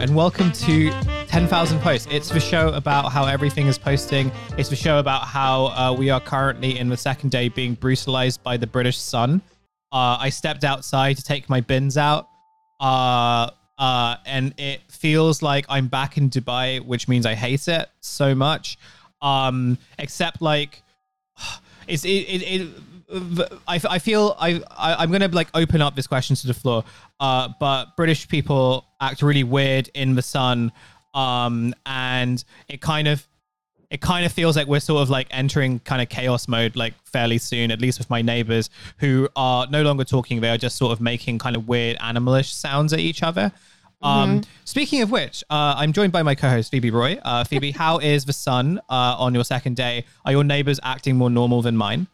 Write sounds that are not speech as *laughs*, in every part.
and welcome to 10,000 Posts. It's the show about how everything is posting. It's the show about how uh, we are currently in the second day being brutalized by the British sun. Uh, I stepped outside to take my bins out, uh, uh, and it feels like I'm back in Dubai, which means I hate it so much. Um, except like, *sighs* it's it, it, it I, I feel I, I am gonna like open up this question to the floor. Uh, but British people act really weird in the sun, um, and it kind of it kind of feels like we're sort of like entering kind of chaos mode like fairly soon. At least with my neighbors who are no longer talking; they are just sort of making kind of weird animalish sounds at each other. Um, mm-hmm. Speaking of which, uh, I'm joined by my co-host Phoebe Roy. Uh, Phoebe, *laughs* how is the sun uh, on your second day? Are your neighbors acting more normal than mine?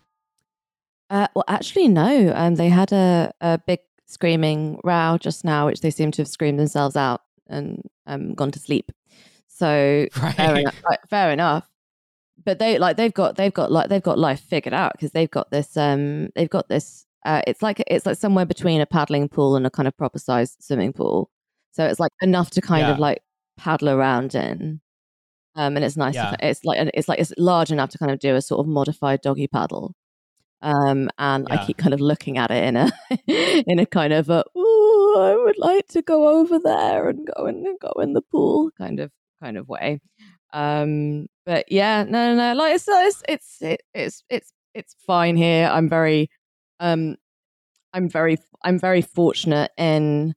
Uh, well, actually, no. Um, they had a, a big screaming row just now, which they seem to have screamed themselves out and um, gone to sleep. So *laughs* right. fair, enough, fair enough. But they like they've got they've got like they've got life figured out because they've got this um they've got this uh it's like it's like somewhere between a paddling pool and a kind of proper sized swimming pool. So it's like enough to kind yeah. of like paddle around in. Um, and it's nice. Yeah. To, it's like it's like it's large enough to kind of do a sort of modified doggy paddle. Um, and yeah. I keep kind of looking at it in a *laughs* in a kind of a oh, I would like to go over there and go and go in the pool kind of kind of way. Um, but yeah, no, no, no. Like it's it's it's it, it's it's it's fine here. I'm very um, I'm very I'm very fortunate in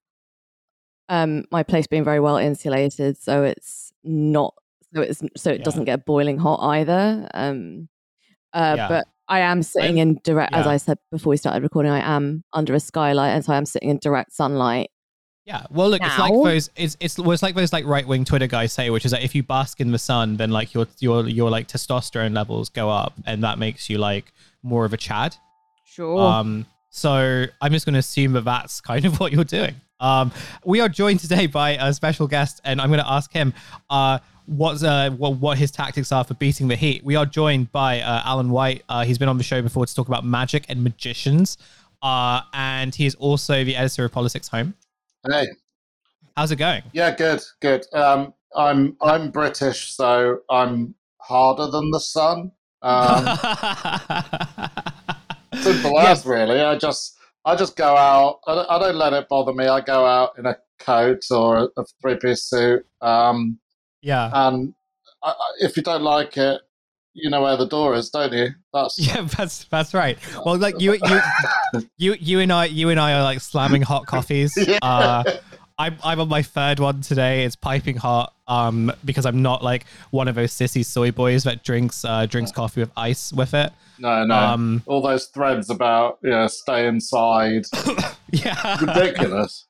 um my place being very well insulated, so it's not so it's so it yeah. doesn't get boiling hot either. Um, uh, yeah. but I am sitting in direct, yeah. as I said before we started recording, I am under a skylight, and so I'm sitting in direct sunlight. Yeah, well, look, now. it's like those. It's it's well, it's like those like right wing Twitter guys say, which is that if you bask in the sun, then like your your your like testosterone levels go up, and that makes you like more of a Chad. Sure. Um. So I'm just going to assume that that's kind of what you're doing. Um. We are joined today *laughs* by a special guest, and I'm going to ask him. Uh what's uh, what, what his tactics are for beating the heat. We are joined by uh, Alan White. Uh, he's been on the show before to talk about magic and magicians, uh, and he is also the editor of Politics Home. Hey, how's it going? Yeah, good, good. Um, I'm I'm British, so I'm harder than the sun. *laughs* Um, *laughs* simple as really. I just I just go out. I don't, I don't, let it bother me. I go out in a coat or a, a three piece suit. Um, yeah. And uh, if you don't like it, you know where the door is, don't you? That's *laughs* yeah, that's that's right. Well, like you, you, *laughs* you, you and I, you and I are like slamming hot coffees. *laughs* yeah. uh, I'm I'm on my third one today. It's piping hot. Um, because I'm not like one of those sissy soy boys that drinks uh drinks coffee with ice with it. No, no. Um, All those threads about yeah, stay inside. *coughs* yeah, ridiculous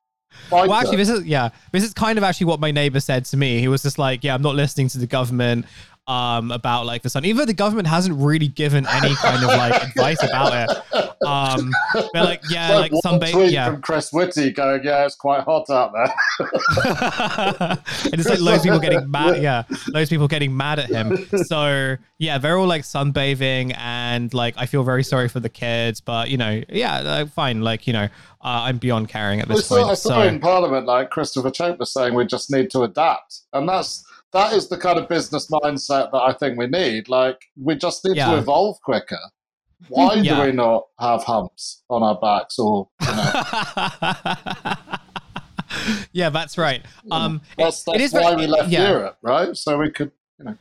well, actually, this is yeah, this is kind of actually what my neighbor said to me. He was just like, "Yeah, I'm not listening to the government um, about like the sun. Even though the government hasn't really given any kind of like *laughs* advice about it. Um, they're like, yeah, like, like some ba- yeah. from Chris Whitty going, yeah, it's quite hot out there. *laughs* and it's like loads of people getting mad. *laughs* Yeah, loads of people getting mad at him. So yeah, they're all like sunbathing, and like I feel very sorry for the kids, but you know, yeah, like, fine. Like you know, uh, I'm beyond caring at this well, point. I saw so. in Parliament, like Christopher Chope was saying, we just need to adapt, and that's that is the kind of business mindset that I think we need. Like, we just need yeah. to evolve quicker. Why *laughs* yeah. do we not have humps on our backs or, you *laughs* know? yeah, that's right. Um, that's that's it is why very, we left yeah. Europe, right? So we could, you know.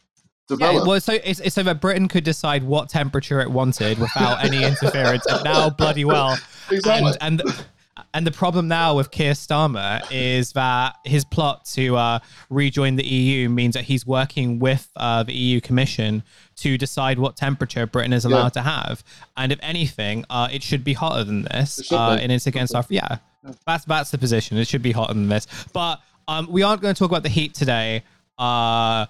Develop. Yeah, well, so it's, so that Britain could decide what temperature it wanted without any *laughs* interference, and now bloody well, exactly. and, and and the problem now with Keir Starmer is that his plot to uh, rejoin the EU means that he's working with uh, the EU Commission to decide what temperature Britain is allowed yeah. to have. And if anything, uh, it should be hotter than this. It uh, and it's against our yeah. That's that's the position. It should be hotter than this. But um, we aren't going to talk about the heat today. Uh,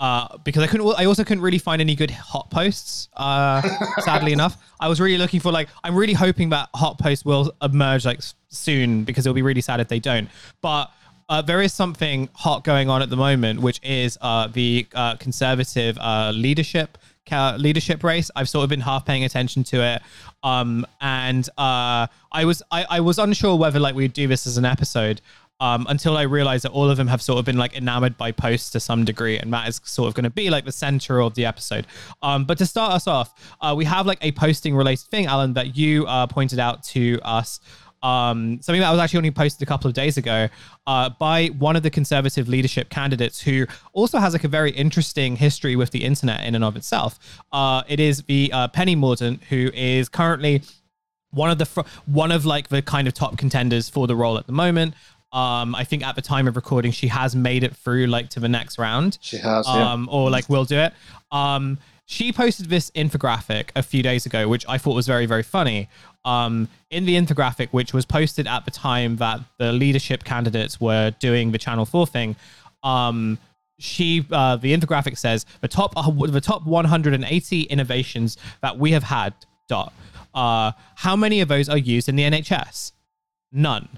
uh, because I couldn't. I also couldn't really find any good hot posts. Uh, *laughs* sadly enough, I was really looking for like. I'm really hoping that hot posts will emerge like soon because it'll be really sad if they don't. But uh, there is something hot going on at the moment, which is uh, the uh, conservative uh, leadership leadership race. I've sort of been half paying attention to it, um, and uh, I was I, I was unsure whether like we'd do this as an episode um, until I realized that all of them have sort of been like enamored by posts to some degree, and Matt is sort of going to be like the center of the episode. Um, but to start us off, uh, we have like a posting related thing, Alan, that you uh, pointed out to us. Um, something that was actually only posted a couple of days ago uh, by one of the conservative leadership candidates who also has like a very interesting history with the internet in and of itself. Uh, it is the uh, Penny Mordaunt, who is currently one of the fr- one of like the kind of top contenders for the role at the moment. Um, I think at the time of recording, she has made it through like to the next round. She has, um, yeah. or like will do it. Um, she posted this infographic a few days ago, which I thought was very, very funny. Um, in the infographic, which was posted at the time that the leadership candidates were doing the Channel Four thing, um, she uh, the infographic says the top uh, the top 180 innovations that we have had. Dot. Uh, how many of those are used in the NHS? None.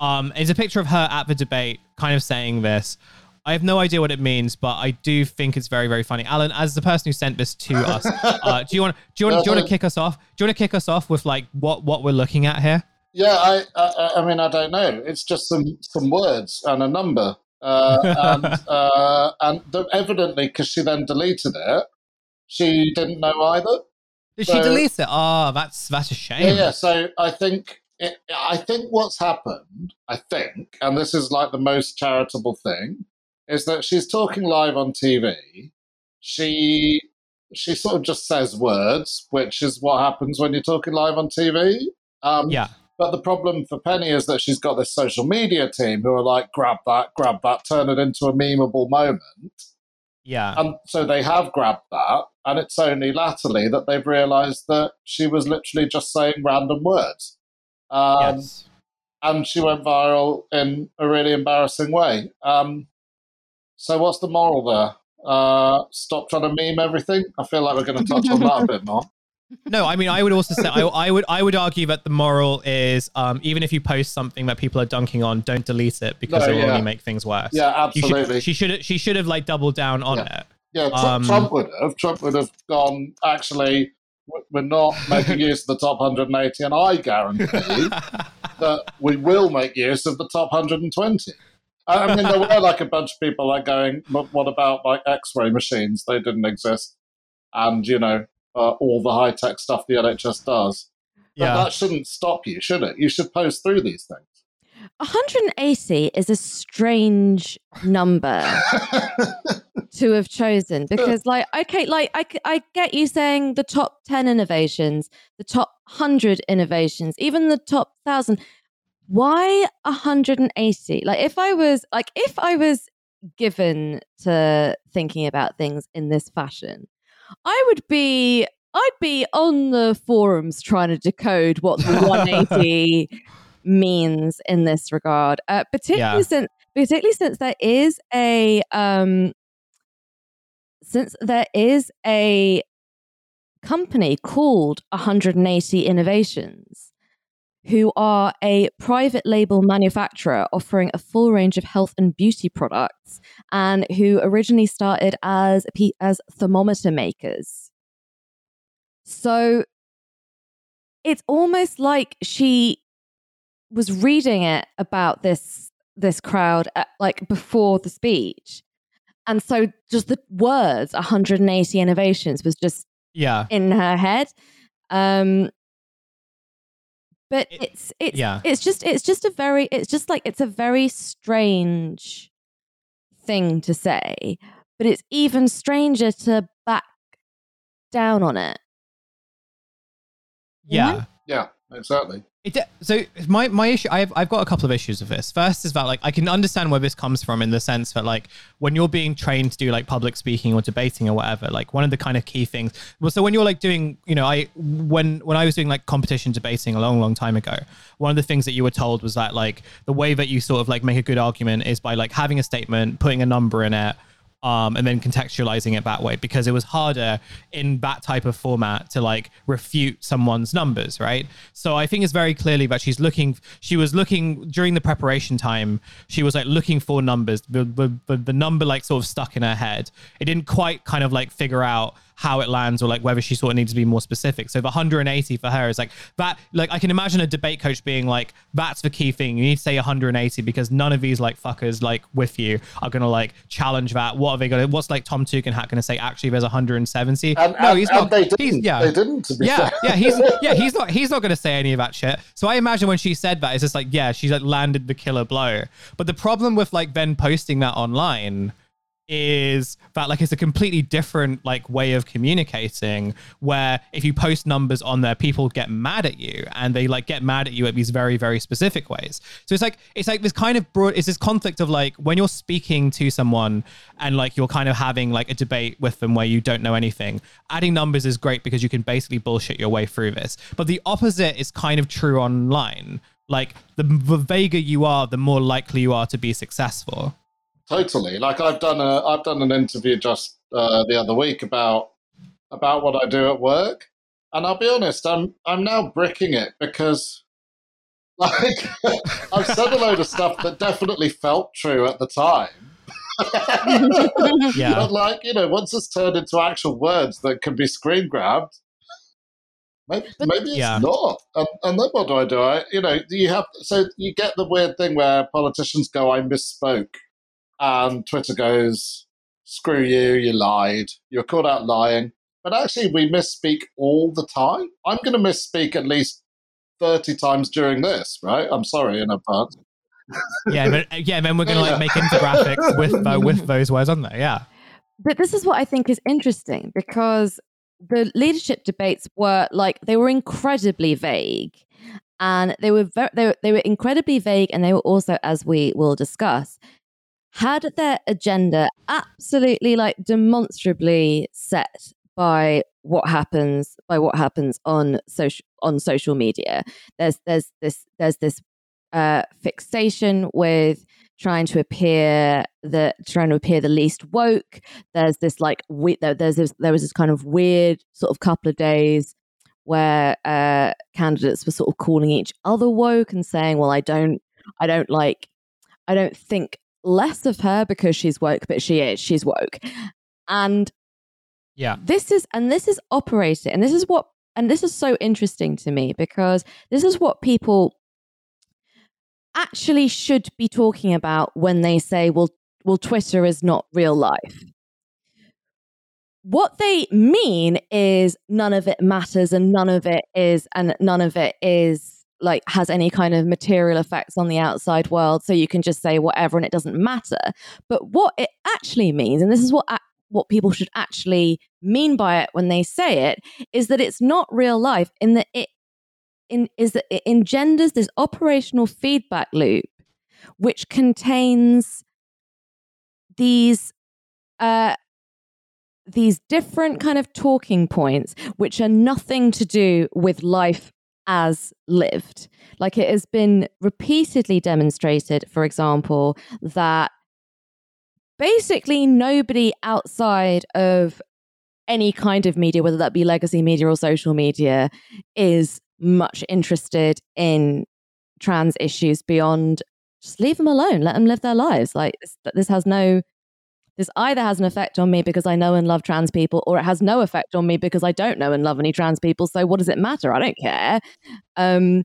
Um, it's a picture of her at the debate, kind of saying this. I have no idea what it means, but I do think it's very, very funny. Alan, as the person who sent this to *laughs* us, uh, do you want do you want do you want to kick us off? Do you want to kick us off with like what what we're looking at here? Yeah, I, I, I mean, I don't know. It's just some some words and a number, uh, and *laughs* uh, and the, evidently because she then deleted it, she didn't know either. Did so, she delete it? Oh, that's that's a shame. Yeah, yeah. So I think it, I think what's happened, I think, and this is like the most charitable thing, is that she's talking live on TV. She she sort of just says words, which is what happens when you're talking live on TV. Um, yeah. But the problem for Penny is that she's got this social media team who are like, grab that, grab that, turn it into a memeable moment. Yeah. And so they have grabbed that. And it's only latterly that they've realized that she was literally just saying random words. Um, yes. And she went viral in a really embarrassing way. Um, so, what's the moral there? Uh, stop trying to meme everything. I feel like we're going *laughs* to touch on that a bit more. No, I mean, I would also say, I, *laughs* I, would, I would argue that the moral is, um, even if you post something that people are dunking on, don't delete it because no, it will yeah. only make things worse. Yeah, absolutely. Should, she should, she should have like doubled down on yeah. it. Yeah, Trump, um, Trump would have. Trump would have gone. Actually, we're not making use of the top 180, and I guarantee *laughs* that we will make use of the top 120. I mean, there were like a bunch of people like going, "What about like X-ray machines? They didn't exist," and you know, uh, all the high-tech stuff the NHS does. Yeah. But that shouldn't stop you, should it? You should post through these things. 180 is a strange number *laughs* to have chosen because like okay like I, I get you saying the top 10 innovations the top 100 innovations even the top 1000 why 180 like if i was like if i was given to thinking about things in this fashion i would be i'd be on the forums trying to decode what the *laughs* 180 means in this regard, uh, particularly yeah. since particularly since there is a um, since there is a company called 180 Innovations who are a private label manufacturer offering a full range of health and beauty products and who originally started as as thermometer makers. So it's almost like she was reading it about this this crowd at, like before the speech. And so just the words 180 innovations was just yeah. in her head. Um but it, it's it's yeah. it's just it's just a very it's just like it's a very strange thing to say but it's even stranger to back down on it. Yeah. Yeah exactly it, so my my issue, I've I've got a couple of issues with this. First is that like I can understand where this comes from in the sense that like when you're being trained to do like public speaking or debating or whatever, like one of the kind of key things. Well, so when you're like doing, you know, I when when I was doing like competition debating a long long time ago, one of the things that you were told was that like the way that you sort of like make a good argument is by like having a statement, putting a number in it, um, and then contextualizing it that way because it was harder in that type of format to like refute someone's numbers, right? So I think it's very clearly that she's looking, she was looking during the preparation time, she was like looking for numbers, the, the, the number like sort of stuck in her head. It didn't quite kind of like figure out how it lands or like whether she sort of needs to be more specific. So the 180 for her is like that. Like I can imagine a debate coach being like, "That's the key thing. You need to say 180 because none of these like fuckers like with you are gonna like challenge that. What are they gonna? What's like Tom Tugendhat gonna say? Actually, there's 170. And, no, and, he's not. They didn't. He's, yeah, they didn't. yeah, yeah. He's *laughs* yeah. He's not. He's not gonna say any of that shit. So I imagine when she said that, it's just like, yeah, she's like landed the killer blow. But the problem with like then posting that online is that like it's a completely different like way of communicating where if you post numbers on there people get mad at you and they like get mad at you at these very very specific ways. So it's like it's like this kind of broad it's this conflict of like when you're speaking to someone and like you're kind of having like a debate with them where you don't know anything adding numbers is great because you can basically bullshit your way through this. But the opposite is kind of true online. Like the, the vaguer you are the more likely you are to be successful Totally. Like I've done a I've done an interview just uh, the other week about about what I do at work, and I'll be honest, I'm I'm now bricking it because *laughs* like I've said a load of stuff that definitely felt true at the time. *laughs* *laughs* yeah. But like, you know, once it's turned into actual words that can be screen grabbed, maybe maybe it's yeah. not. And, and, then what do I do? I you know, you have so you get the weird thing where politicians go, I misspoke and Twitter goes, screw you, you lied. You're caught out lying. But actually, we misspeak all the time. I'm going to misspeak at least 30 times during this, right? I'm sorry in advance. yeah, but *laughs* yeah, then we're going to like make infographics with uh, with those words on there. Yeah. But this is what I think is interesting because the leadership debates were like they were incredibly vague and they were very, they were, they were incredibly vague and they were also as we will discuss had their agenda absolutely like demonstrably set by what happens by what happens on social on social media. There's there's this there's this uh, fixation with trying to appear the trying to appear the least woke. There's this like we, there's this there was this kind of weird sort of couple of days where uh, candidates were sort of calling each other woke and saying well i don't i don't like i don't think less of her because she's woke, but she is. She's woke. And yeah. This is and this is operating and this is what and this is so interesting to me because this is what people actually should be talking about when they say well well Twitter is not real life. What they mean is none of it matters and none of it is and none of it is like has any kind of material effects on the outside world so you can just say whatever and it doesn't matter. But what it actually means and this is what what people should actually mean by it when they say it is that it's not real life in that it in is that it engenders this operational feedback loop which contains these uh these different kind of talking points which are nothing to do with life as lived. Like it has been repeatedly demonstrated, for example, that basically nobody outside of any kind of media, whether that be legacy media or social media, is much interested in trans issues beyond just leave them alone, let them live their lives. Like this, this has no this either has an effect on me because I know and love trans people, or it has no effect on me because I don't know and love any trans people. So what does it matter? I don't care. Um,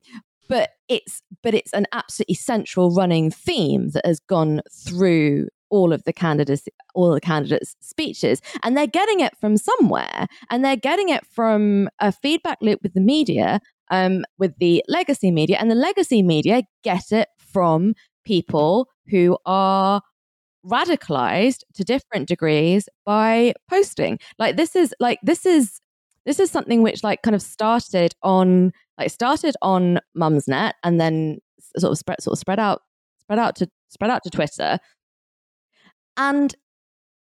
but it's but it's an absolutely central running theme that has gone through all of the candidates all the candidates speeches and they're getting it from somewhere and they're getting it from a feedback loop with the media um, with the legacy media and the legacy media get it from people who are radicalized to different degrees by posting. Like this is like this is this is something which like kind of started on like started on Mumsnet and then sort of spread sort of spread out spread out to spread out to Twitter. And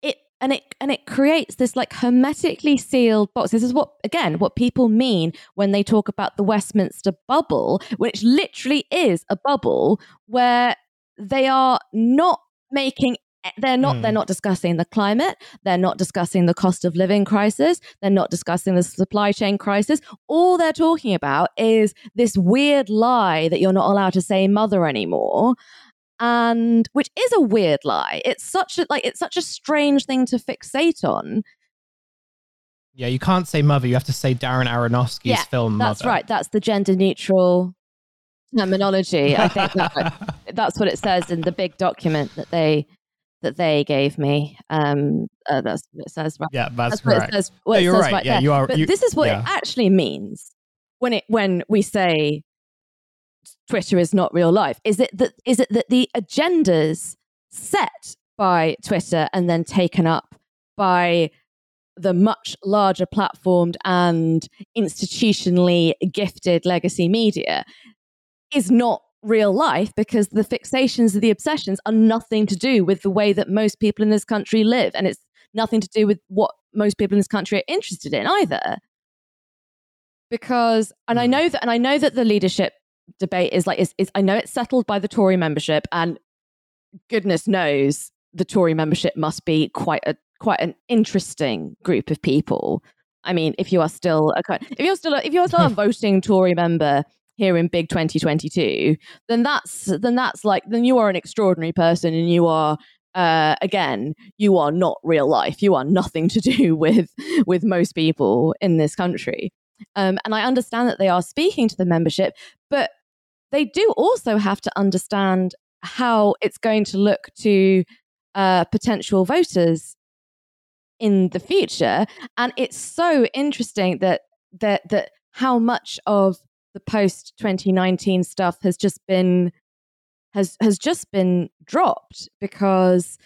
it and it and it creates this like hermetically sealed box. This is what again what people mean when they talk about the Westminster bubble, which literally is a bubble where they are not making eh, they're not mm. they're not discussing the climate they're not discussing the cost of living crisis they're not discussing the supply chain crisis all they're talking about is this weird lie that you're not allowed to say mother anymore and which is a weird lie it's such a like it's such a strange thing to fixate on Yeah, you can't say mother. You have to say Darren Aronofsky's yeah, film. That's right. That's the gender neutral terminology. I think that, *laughs* that's what it says in the big document that they that they gave me. Um, uh, that's what it says. Right? Yeah, that's, that's what it says. What you're says right. right yeah, there. you are. But you, this is what yeah. it actually means when it when we say Twitter is not real life. Is it that is it that the agendas set by Twitter and then taken up by the much larger platformed and institutionally gifted legacy media is not real life because the fixations of the obsessions are nothing to do with the way that most people in this country live and it's nothing to do with what most people in this country are interested in either because and i hmm. know that and i know that the leadership debate is like is, is i know it's settled by the tory membership and goodness knows the tory membership must be quite a quite an interesting group of people. I mean, if you are still a if you're still a, if you're still a *laughs* voting Tory member here in big 2022, then that's then that's like then you are an extraordinary person and you are uh, again, you are not real life. You are nothing to do *laughs* with with most people in this country. Um, and I understand that they are speaking to the membership, but they do also have to understand how it's going to look to uh, potential voters in the future. And it's so interesting that that that how much of the post 2019 stuff has just been has has just been dropped because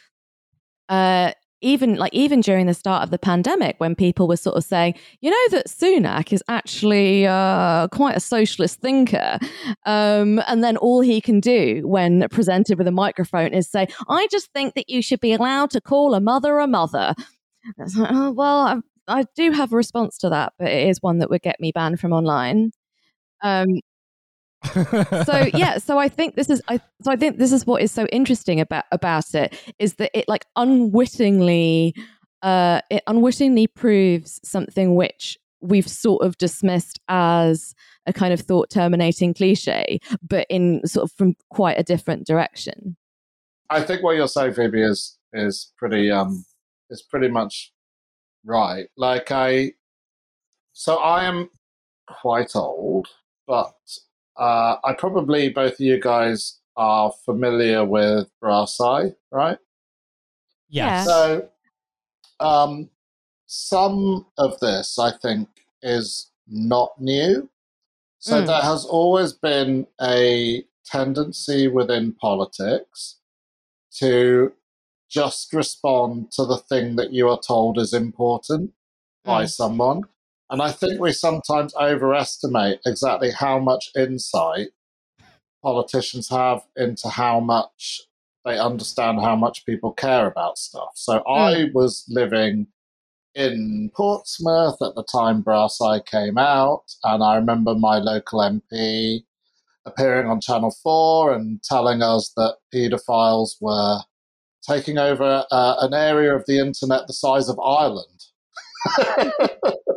uh even like even during the start of the pandemic when people were sort of saying you know that Sunak is actually uh, quite a socialist thinker um, and then all he can do when presented with a microphone is say I just think that you should be allowed to call a mother a mother like, oh, well, I, I do have a response to that, but it is one that would get me banned from online. Um, so yeah, *laughs* so I think this is I so I think this is what is so interesting about about it is that it like unwittingly uh it unwittingly proves something which we've sort of dismissed as a kind of thought terminating cliche, but in sort of from quite a different direction. I think what you're saying, Phoebe, is is pretty um is pretty much right. Like I, so I am quite old, but uh, I probably both of you guys are familiar with Brass Eye, right? Yes. So, um, some of this I think is not new. So mm. there has always been a tendency within politics to just respond to the thing that you are told is important mm. by someone. And I think we sometimes overestimate exactly how much insight politicians have into how much they understand how much people care about stuff. So mm. I was living in Portsmouth at the time Brass Eye came out, and I remember my local MP appearing on Channel 4 and telling us that paedophiles were taking over uh, an area of the internet the size of Ireland. *laughs*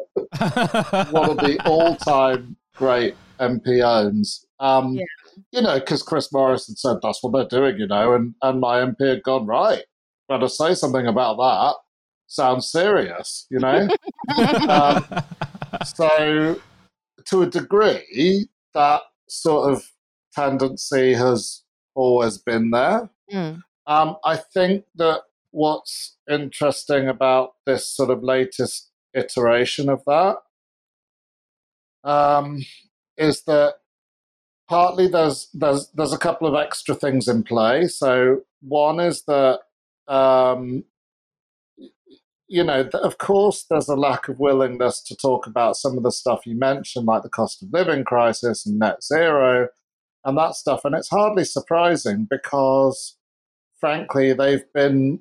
One of the *laughs* all-time great MP owns. Um, yeah. You know, because Chris Morris had said that's what they're doing, you know, and, and my MP had gone, right, better say something about that. Sounds serious, you know? *laughs* um, so, to a degree, that sort of tendency has always been there. Mm. Um, I think that what's interesting about this sort of latest iteration of that um, is that partly there's there's there's a couple of extra things in play. So one is that um, you know, of course, there's a lack of willingness to talk about some of the stuff you mentioned, like the cost of living crisis and net zero and that stuff. And it's hardly surprising because frankly, they've been,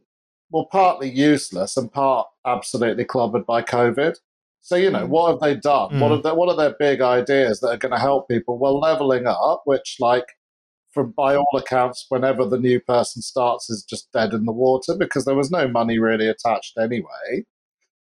well, partly useless and part absolutely clobbered by COVID. So, you know, mm. what have they done? Mm. What, are their, what are their big ideas that are going to help people? Well, leveling up, which, like, from by all accounts, whenever the new person starts, is just dead in the water because there was no money really attached anyway.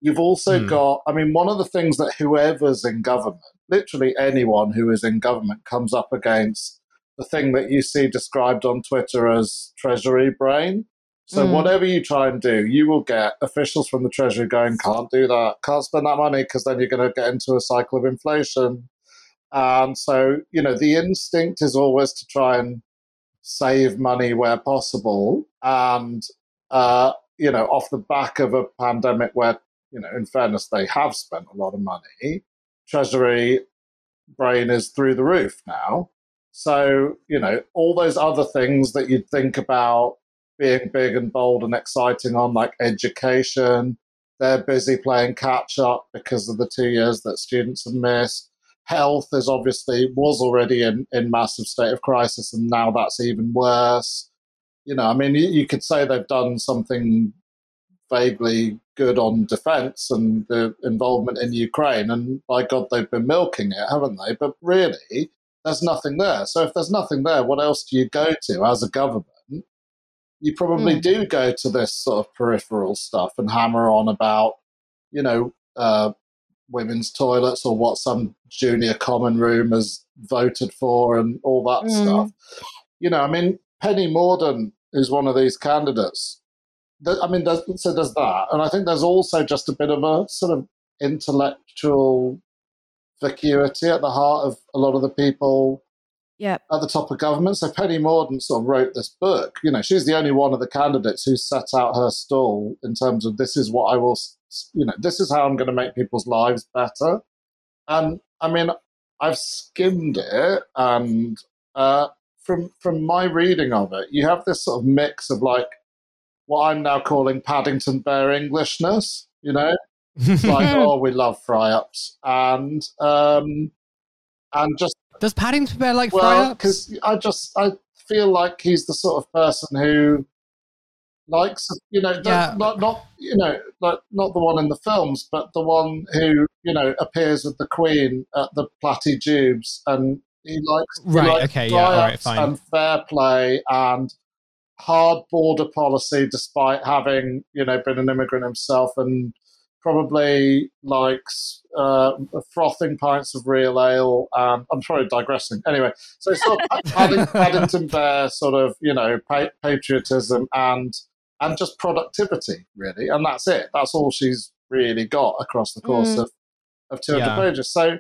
You've also mm. got, I mean, one of the things that whoever's in government, literally anyone who is in government, comes up against the thing that you see described on Twitter as treasury brain. So mm. whatever you try and do, you will get officials from the Treasury going, can't do that, can't spend that money because then you're going to get into a cycle of inflation. And so, you know, the instinct is always to try and save money where possible. And, uh, you know, off the back of a pandemic where, you know, in fairness, they have spent a lot of money, Treasury brain is through the roof now. So, you know, all those other things that you'd think about being big and bold and exciting on, like education, they're busy playing catch up because of the two years that students have missed. Health is obviously was already in, in massive state of crisis, and now that's even worse. You know, I mean, you, you could say they've done something vaguely good on defense and the involvement in Ukraine, and by God, they've been milking it, haven't they? But really, there's nothing there. So if there's nothing there, what else do you go to as a government? You probably mm. do go to this sort of peripheral stuff and hammer on about, you know, uh, women's toilets or what some junior common room has voted for and all that mm. stuff. You know, I mean, Penny Mordaunt is one of these candidates. I mean, so there's that. And I think there's also just a bit of a sort of intellectual vacuity at the heart of a lot of the people yep. at the top of government. So Penny Mordaunt sort of wrote this book. You know, she's the only one of the candidates who set out her stall in terms of this is what I will, you know, this is how I'm going to make people's lives better. And I mean, I've skimmed it, and uh, from from my reading of it, you have this sort of mix of like what I'm now calling Paddington Bear Englishness. You know, like, *laughs* oh, we love fry ups, and um, and just does Paddington Bear like well? Because I just I feel like he's the sort of person who likes you know yeah. not not you know like not the one in the films, but the one who you know appears with the Queen at the Platty Jubes, and he likes right, he likes okay, yeah, all right, fine. and fair play and hard border policy, despite having you know been an immigrant himself and probably likes uh, frothing pints of real ale. Um, I'm sorry, digressing. Anyway, so sort of *laughs* Paddington Bear sort of you know pa- patriotism and and just productivity really, and that's it. That's all she's really got across the course mm. of of 200 yeah. pages. So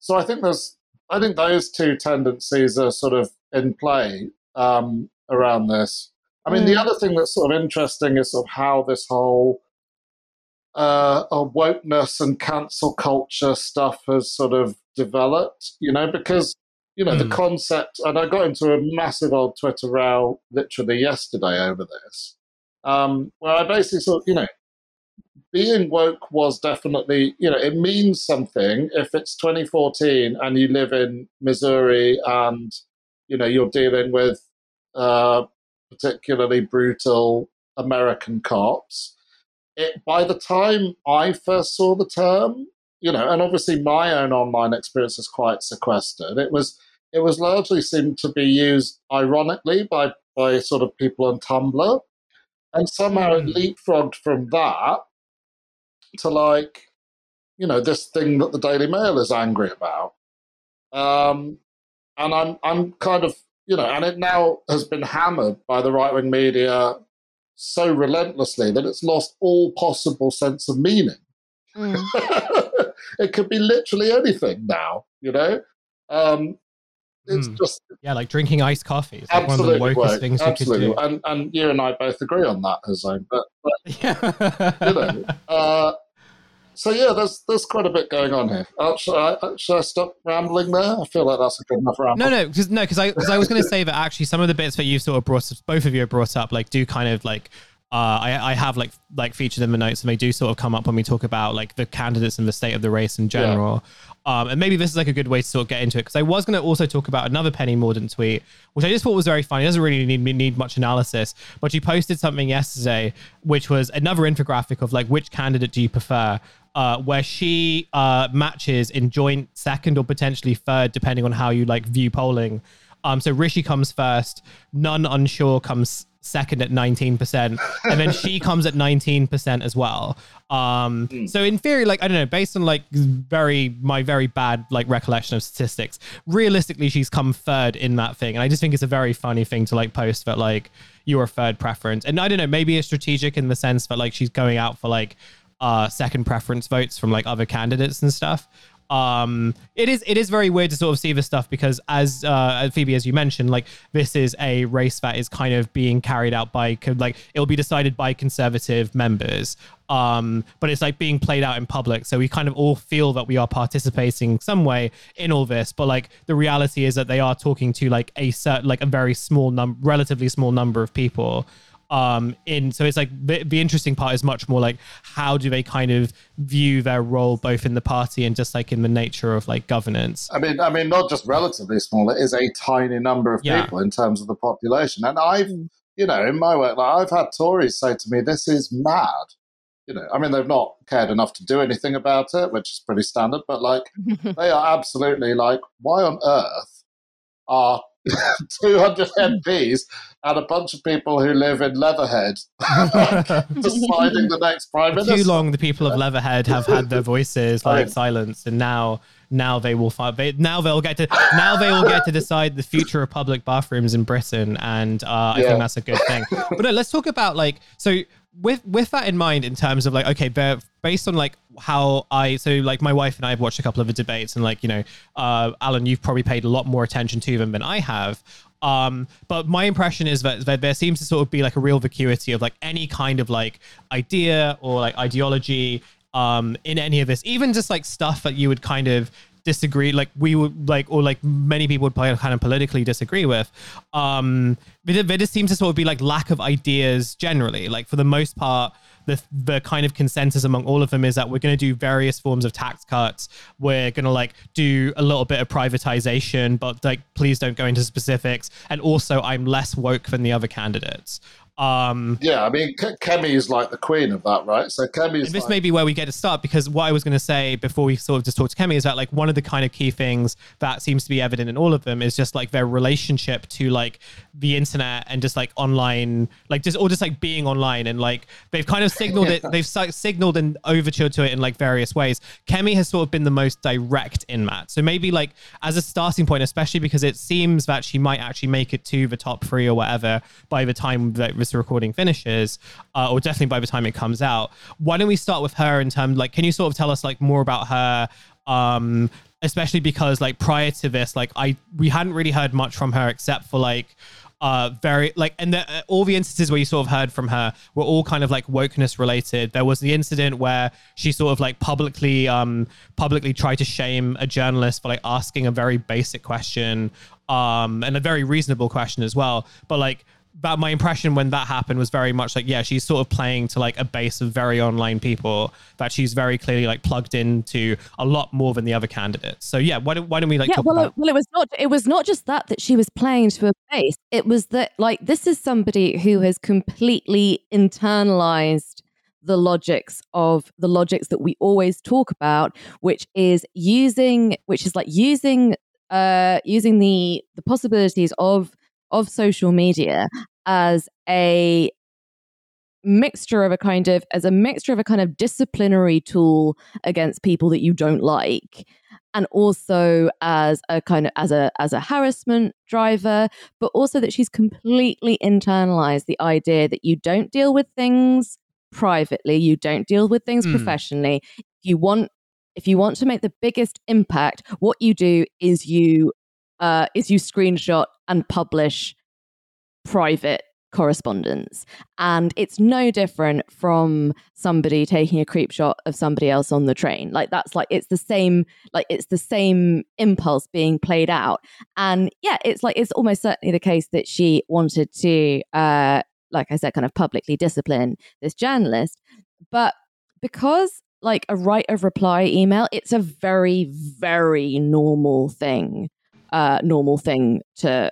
so I think there's I think those two tendencies are sort of in play um, around this. I mean, mm. the other thing that's sort of interesting is sort of how this whole uh, a wokeness and cancel culture stuff has sort of developed, you know, because, you know, mm. the hmm. concept, and I got into a massive old Twitter row literally yesterday over this, um, where I basically thought, you know, being woke was definitely, you know, it means something if it's 2014 and you live in Missouri and, you know, you're dealing with uh, particularly brutal American cops it, by the time I first saw the term, you know, and obviously my own online experience is quite sequestered. It was it was largely seemed to be used ironically by by sort of people on Tumblr, and somehow it hmm. leapfrogged from that to like, you know, this thing that the Daily Mail is angry about. Um, and I'm I'm kind of you know, and it now has been hammered by the right wing media so relentlessly that it's lost all possible sense of meaning. Mm. *laughs* it could be literally anything now, you know? Um, it's mm. just yeah, like drinking iced coffee. It's like absolutely one of the wokest things absolutely. you could do. And and you and I both agree on that, Hussein. But, but *laughs* yeah. you know, uh, so yeah, there's there's quite a bit going on here. Uh, should, I, uh, should I stop rambling there? I feel like that's a good enough ramble. No, no, because no, because I because I was going to say that actually some of the bits that you sort of brought, both of you brought up, like do kind of like. Uh, I, I have like like featured in the notes and they do sort of come up when we talk about like the candidates and the state of the race in general. Yeah. Um, and maybe this is like a good way to sort of get into it because I was going to also talk about another Penny Mordaunt tweet, which I just thought was very funny. It doesn't really need need much analysis, but she posted something yesterday, which was another infographic of like which candidate do you prefer, uh, where she uh, matches in joint second or potentially third, depending on how you like view polling. Um, so Rishi comes first, none unsure comes second at 19%, and then she *laughs* comes at 19% as well. Um, mm. so in theory, like I don't know, based on like very my very bad like recollection of statistics, realistically, she's come third in that thing, and I just think it's a very funny thing to like post that like your third preference, and I don't know, maybe it's strategic in the sense that like she's going out for like uh second preference votes from like other candidates and stuff um it is it is very weird to sort of see this stuff because as uh phoebe as you mentioned like this is a race that is kind of being carried out by like it'll be decided by conservative members. Um but it's like being played out in public. So we kind of all feel that we are participating some way in all this. But like the reality is that they are talking to like a certain like a very small number relatively small number of people um in so it's like the, the interesting part is much more like how do they kind of view their role both in the party and just like in the nature of like governance? I mean i mean not just relatively small it is a tiny number of yeah. people in terms of the population. And i've you know in my work like i've had tories say to me this is mad. You know, I mean, they've not cared enough to do anything about it, which is pretty standard, but like, *laughs* they are absolutely like, why on earth are *laughs* 200 MPs and a bunch of people who live in Leatherhead *laughs* *laughs* deciding the next prime minister. Too long, the people of Leatherhead have had their voices like silenced, and now now they will find they, now they'll get to now they will get to decide the future of public bathrooms in Britain, and uh, I yeah. think that's a good thing. But no, let's talk about like so with with that in mind in terms of like okay based on like how i so like my wife and i have watched a couple of the debates and like you know uh alan you've probably paid a lot more attention to them than i have um but my impression is that, that there seems to sort of be like a real vacuity of like any kind of like idea or like ideology um in any of this even just like stuff that you would kind of disagree like we would like or like many people would kind of politically disagree with um but it, just seems to sort of be like lack of ideas generally. Like for the most part the the kind of consensus among all of them is that we're going to do various forms of tax cuts. We're going to like do a little bit of privatization but like please don't go into specifics. And also i'm less woke than the other candidates um, yeah, I mean, Kemi is like the queen of that, right? So Kemi is. this like- may be where we get to start because what I was going to say before we sort of just talked to Kemi is that like one of the kind of key things that seems to be evident in all of them is just like their relationship to like the internet and just like online, like just or just like being online and like they've kind of signaled it. *laughs* They've signaled an overture to it in like various ways. Kemi has sort of been the most direct in that. So maybe like as a starting point, especially because it seems that she might actually make it to the top three or whatever by the time that this recording finishes, uh, or definitely by the time it comes out. Why don't we start with her in terms like, can you sort of tell us like more about her? Um, especially because like prior to this, like I we hadn't really heard much from her except for like uh very like and the, uh, all the instances where you sort of heard from her were all kind of like wokeness related. There was the incident where she sort of like publicly um publicly tried to shame a journalist for like asking a very basic question um and a very reasonable question as well. But like but my impression when that happened was very much like yeah she's sort of playing to like a base of very online people that she's very clearly like plugged into a lot more than the other candidates. So yeah why don't, why don't we like yeah, well, about- well it was not it was not just that that she was playing to a base. It was that like this is somebody who has completely internalized the logics of the logics that we always talk about which is using which is like using uh using the the possibilities of of social media as a mixture of a kind of as a mixture of a kind of disciplinary tool against people that you don't like and also as a kind of as a as a harassment driver but also that she's completely internalized the idea that you don't deal with things privately you don't deal with things mm. professionally if you want if you want to make the biggest impact what you do is you uh, is you screenshot and publish private correspondence. And it's no different from somebody taking a creep shot of somebody else on the train. Like that's like it's the same like it's the same impulse being played out. And yeah, it's like it's almost certainly the case that she wanted to uh like I said kind of publicly discipline this journalist. But because like a right of reply email, it's a very very normal thing uh, normal thing to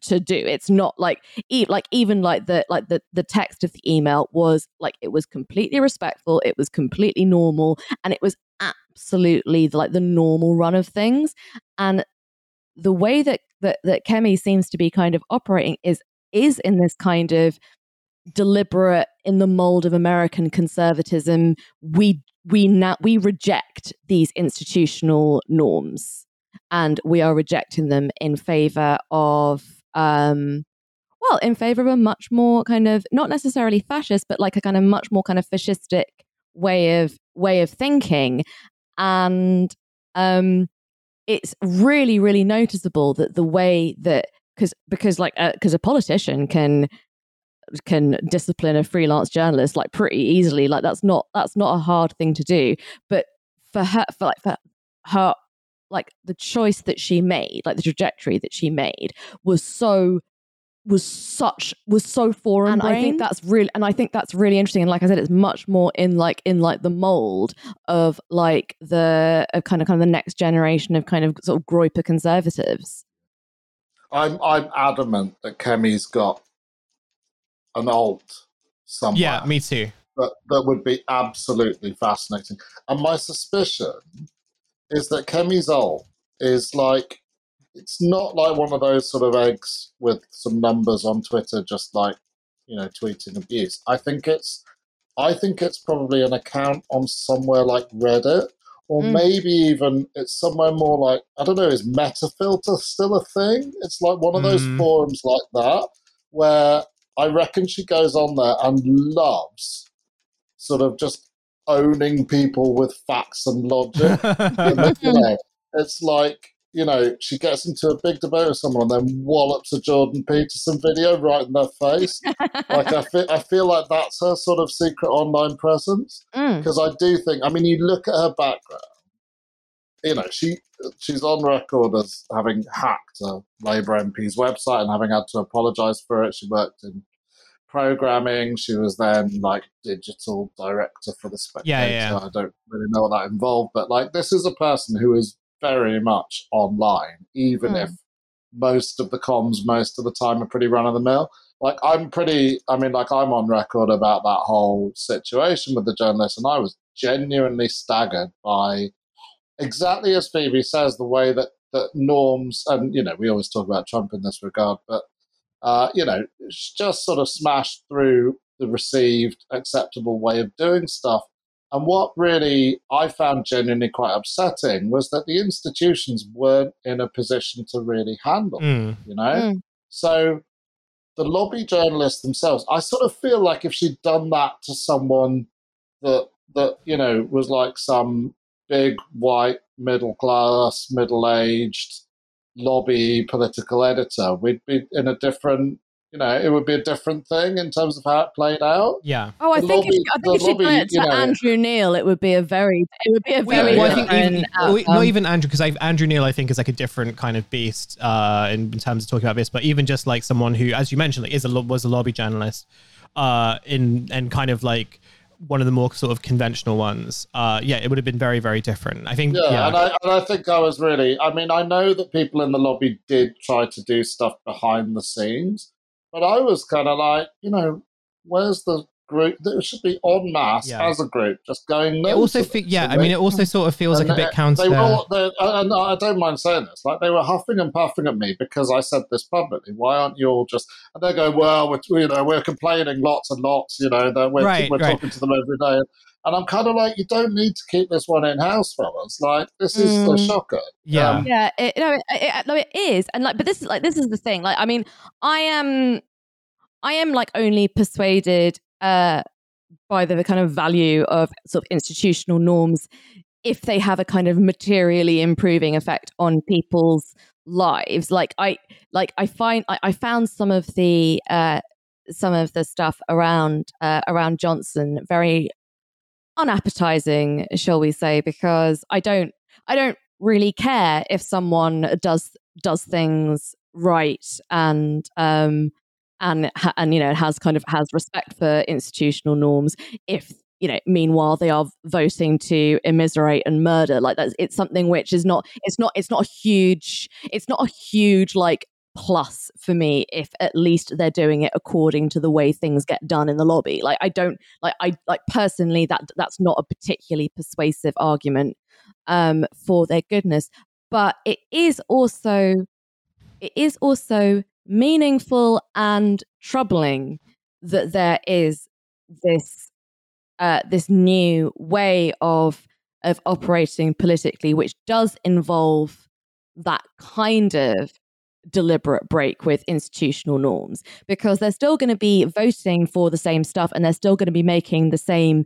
to do. It's not like e- like even like the like the the text of the email was like it was completely respectful, it was completely normal, and it was absolutely like the normal run of things. And the way that that that Kemi seems to be kind of operating is is in this kind of deliberate in the mold of American conservatism. We we now we reject these institutional norms and we are rejecting them in favor of um well in favor of a much more kind of not necessarily fascist but like a kind of much more kind of fascistic way of way of thinking. And um it's really really noticeable that the way that because because like because uh, a politician can can discipline a freelance journalist like pretty easily. Like that's not that's not a hard thing to do. But for her for like for her like the choice that she made like the trajectory that she made was so was such was so foreign and i think that's really and i think that's really interesting and like i said it's much more in like in like the mold of like the of kind of kind of the next generation of kind of sort of groyper conservatives. I'm i'm adamant that kemi's got an alt somewhere. Yeah me too. That, that would be absolutely fascinating. And my suspicion is that alt is like it's not like one of those sort of eggs with some numbers on Twitter, just like you know, tweeting abuse. I think it's, I think it's probably an account on somewhere like Reddit, or mm. maybe even it's somewhere more like I don't know. Is Metafilter still a thing? It's like one of those mm. forums like that where I reckon she goes on there and loves sort of just owning people with facts and logic. you *laughs* know, it's like you know, she gets into a big debate with someone and then wallops a Jordan Peterson video right in their face. like I feel, I feel like that's her sort of secret online presence because *laughs* mm. I do think. I mean, you look at her background. You know, she she's on record as having hacked a Labour MP's website and having had to apologise for it. She worked in programming. She was then like digital director for the Spectator. Yeah, yeah. I don't really know what that involved, but like this is a person who is very much online, even mm. if most of the comms most of the time are pretty run of the mill. Like I'm pretty, I mean, like I'm on record about that whole situation with the journalist, and I was genuinely staggered by exactly as Phoebe says the way that that norms, and you know, we always talk about Trump in this regard, but uh, you know, just sort of smashed through the received acceptable way of doing stuff and what really I found genuinely quite upsetting was that the institutions weren't in a position to really handle, mm. you know? Mm. So the lobby journalists themselves, I sort of feel like if she'd done that to someone that that, you know, was like some big white middle class, middle aged lobby political editor, we'd be in a different you know, it would be a different thing in terms of how it played out. Yeah. Oh, I the think lobby, if, I think if lobby, it to know, Andrew Neil, it would be a very, it would be a very well, different. Even, well, not even Andrew, because Andrew Neil, I think, is like a different kind of beast uh, in, in, terms of talking about this. But even just like someone who, as you mentioned, like, is a was a lobby journalist, uh, in and kind of like one of the more sort of conventional ones, uh, yeah, it would have been very, very different. I think. Yeah, yeah. And, I, and I think I was really. I mean, I know that people in the lobby did try to do stuff behind the scenes, but I was kind of like, you know, where's the group? It should be en masse yeah. as a group, just going. It also, fe- yeah, I mean, it also sort of feels and like a bit counter. They were, all, they, and I don't mind saying this, like they were huffing and puffing at me because I said this publicly. Why aren't you all just? And they go, well, we're, you know, we're complaining lots and lots. You know, that we're, right, we're right. talking to them every day. And I'm kind of like, you don't need to keep this one in house, fellas. Like, this is mm. a shocker. Yeah, um, yeah. It, no, it, it, no, it is, and like, but this is like, this is the thing. Like, I mean, I am, I am like only persuaded uh, by the kind of value of sort of institutional norms if they have a kind of materially improving effect on people's lives. Like, I like, I find I, I found some of the. Uh, some of the stuff around uh, around Johnson very unappetizing, shall we say, because I don't I don't really care if someone does does things right and um and and you know has kind of has respect for institutional norms if you know meanwhile they are voting to immiserate and murder. Like that's it's something which is not it's not it's not a huge it's not a huge like plus for me if at least they're doing it according to the way things get done in the lobby. Like i don't like i like personally that that's not a particularly persuasive argument um for their goodness. But it is also it is also meaningful and troubling that there is this uh, this new way of of operating politically, which does involve that kind of deliberate break with institutional norms. Because they're still going to be voting for the same stuff and they're still going to be making the same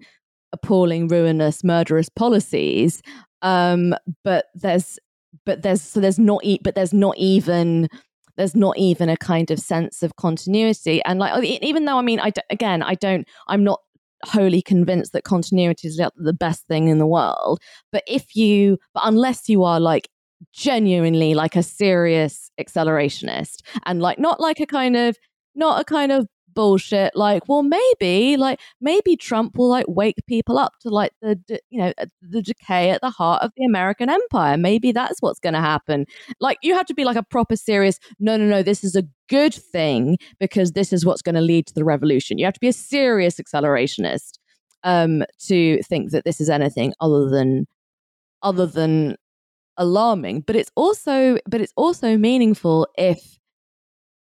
appalling ruinous murderous policies um but there's but there's so there's not e- but there's not even there's not even a kind of sense of continuity. And like even though i mean i again i don't i'm not wholly convinced that continuity is the best thing in the world. But if you but unless you are like genuinely like a serious accelerationist and like not like a kind of not a kind of bullshit like well maybe like maybe trump will like wake people up to like the you know the decay at the heart of the american empire. Maybe that's what's going to happen. Like you have to be like a proper serious no no no this is a good thing because this is what's going to lead to the revolution. You have to be a serious accelerationist um to think that this is anything other than other than alarming. But it's also but it's also meaningful if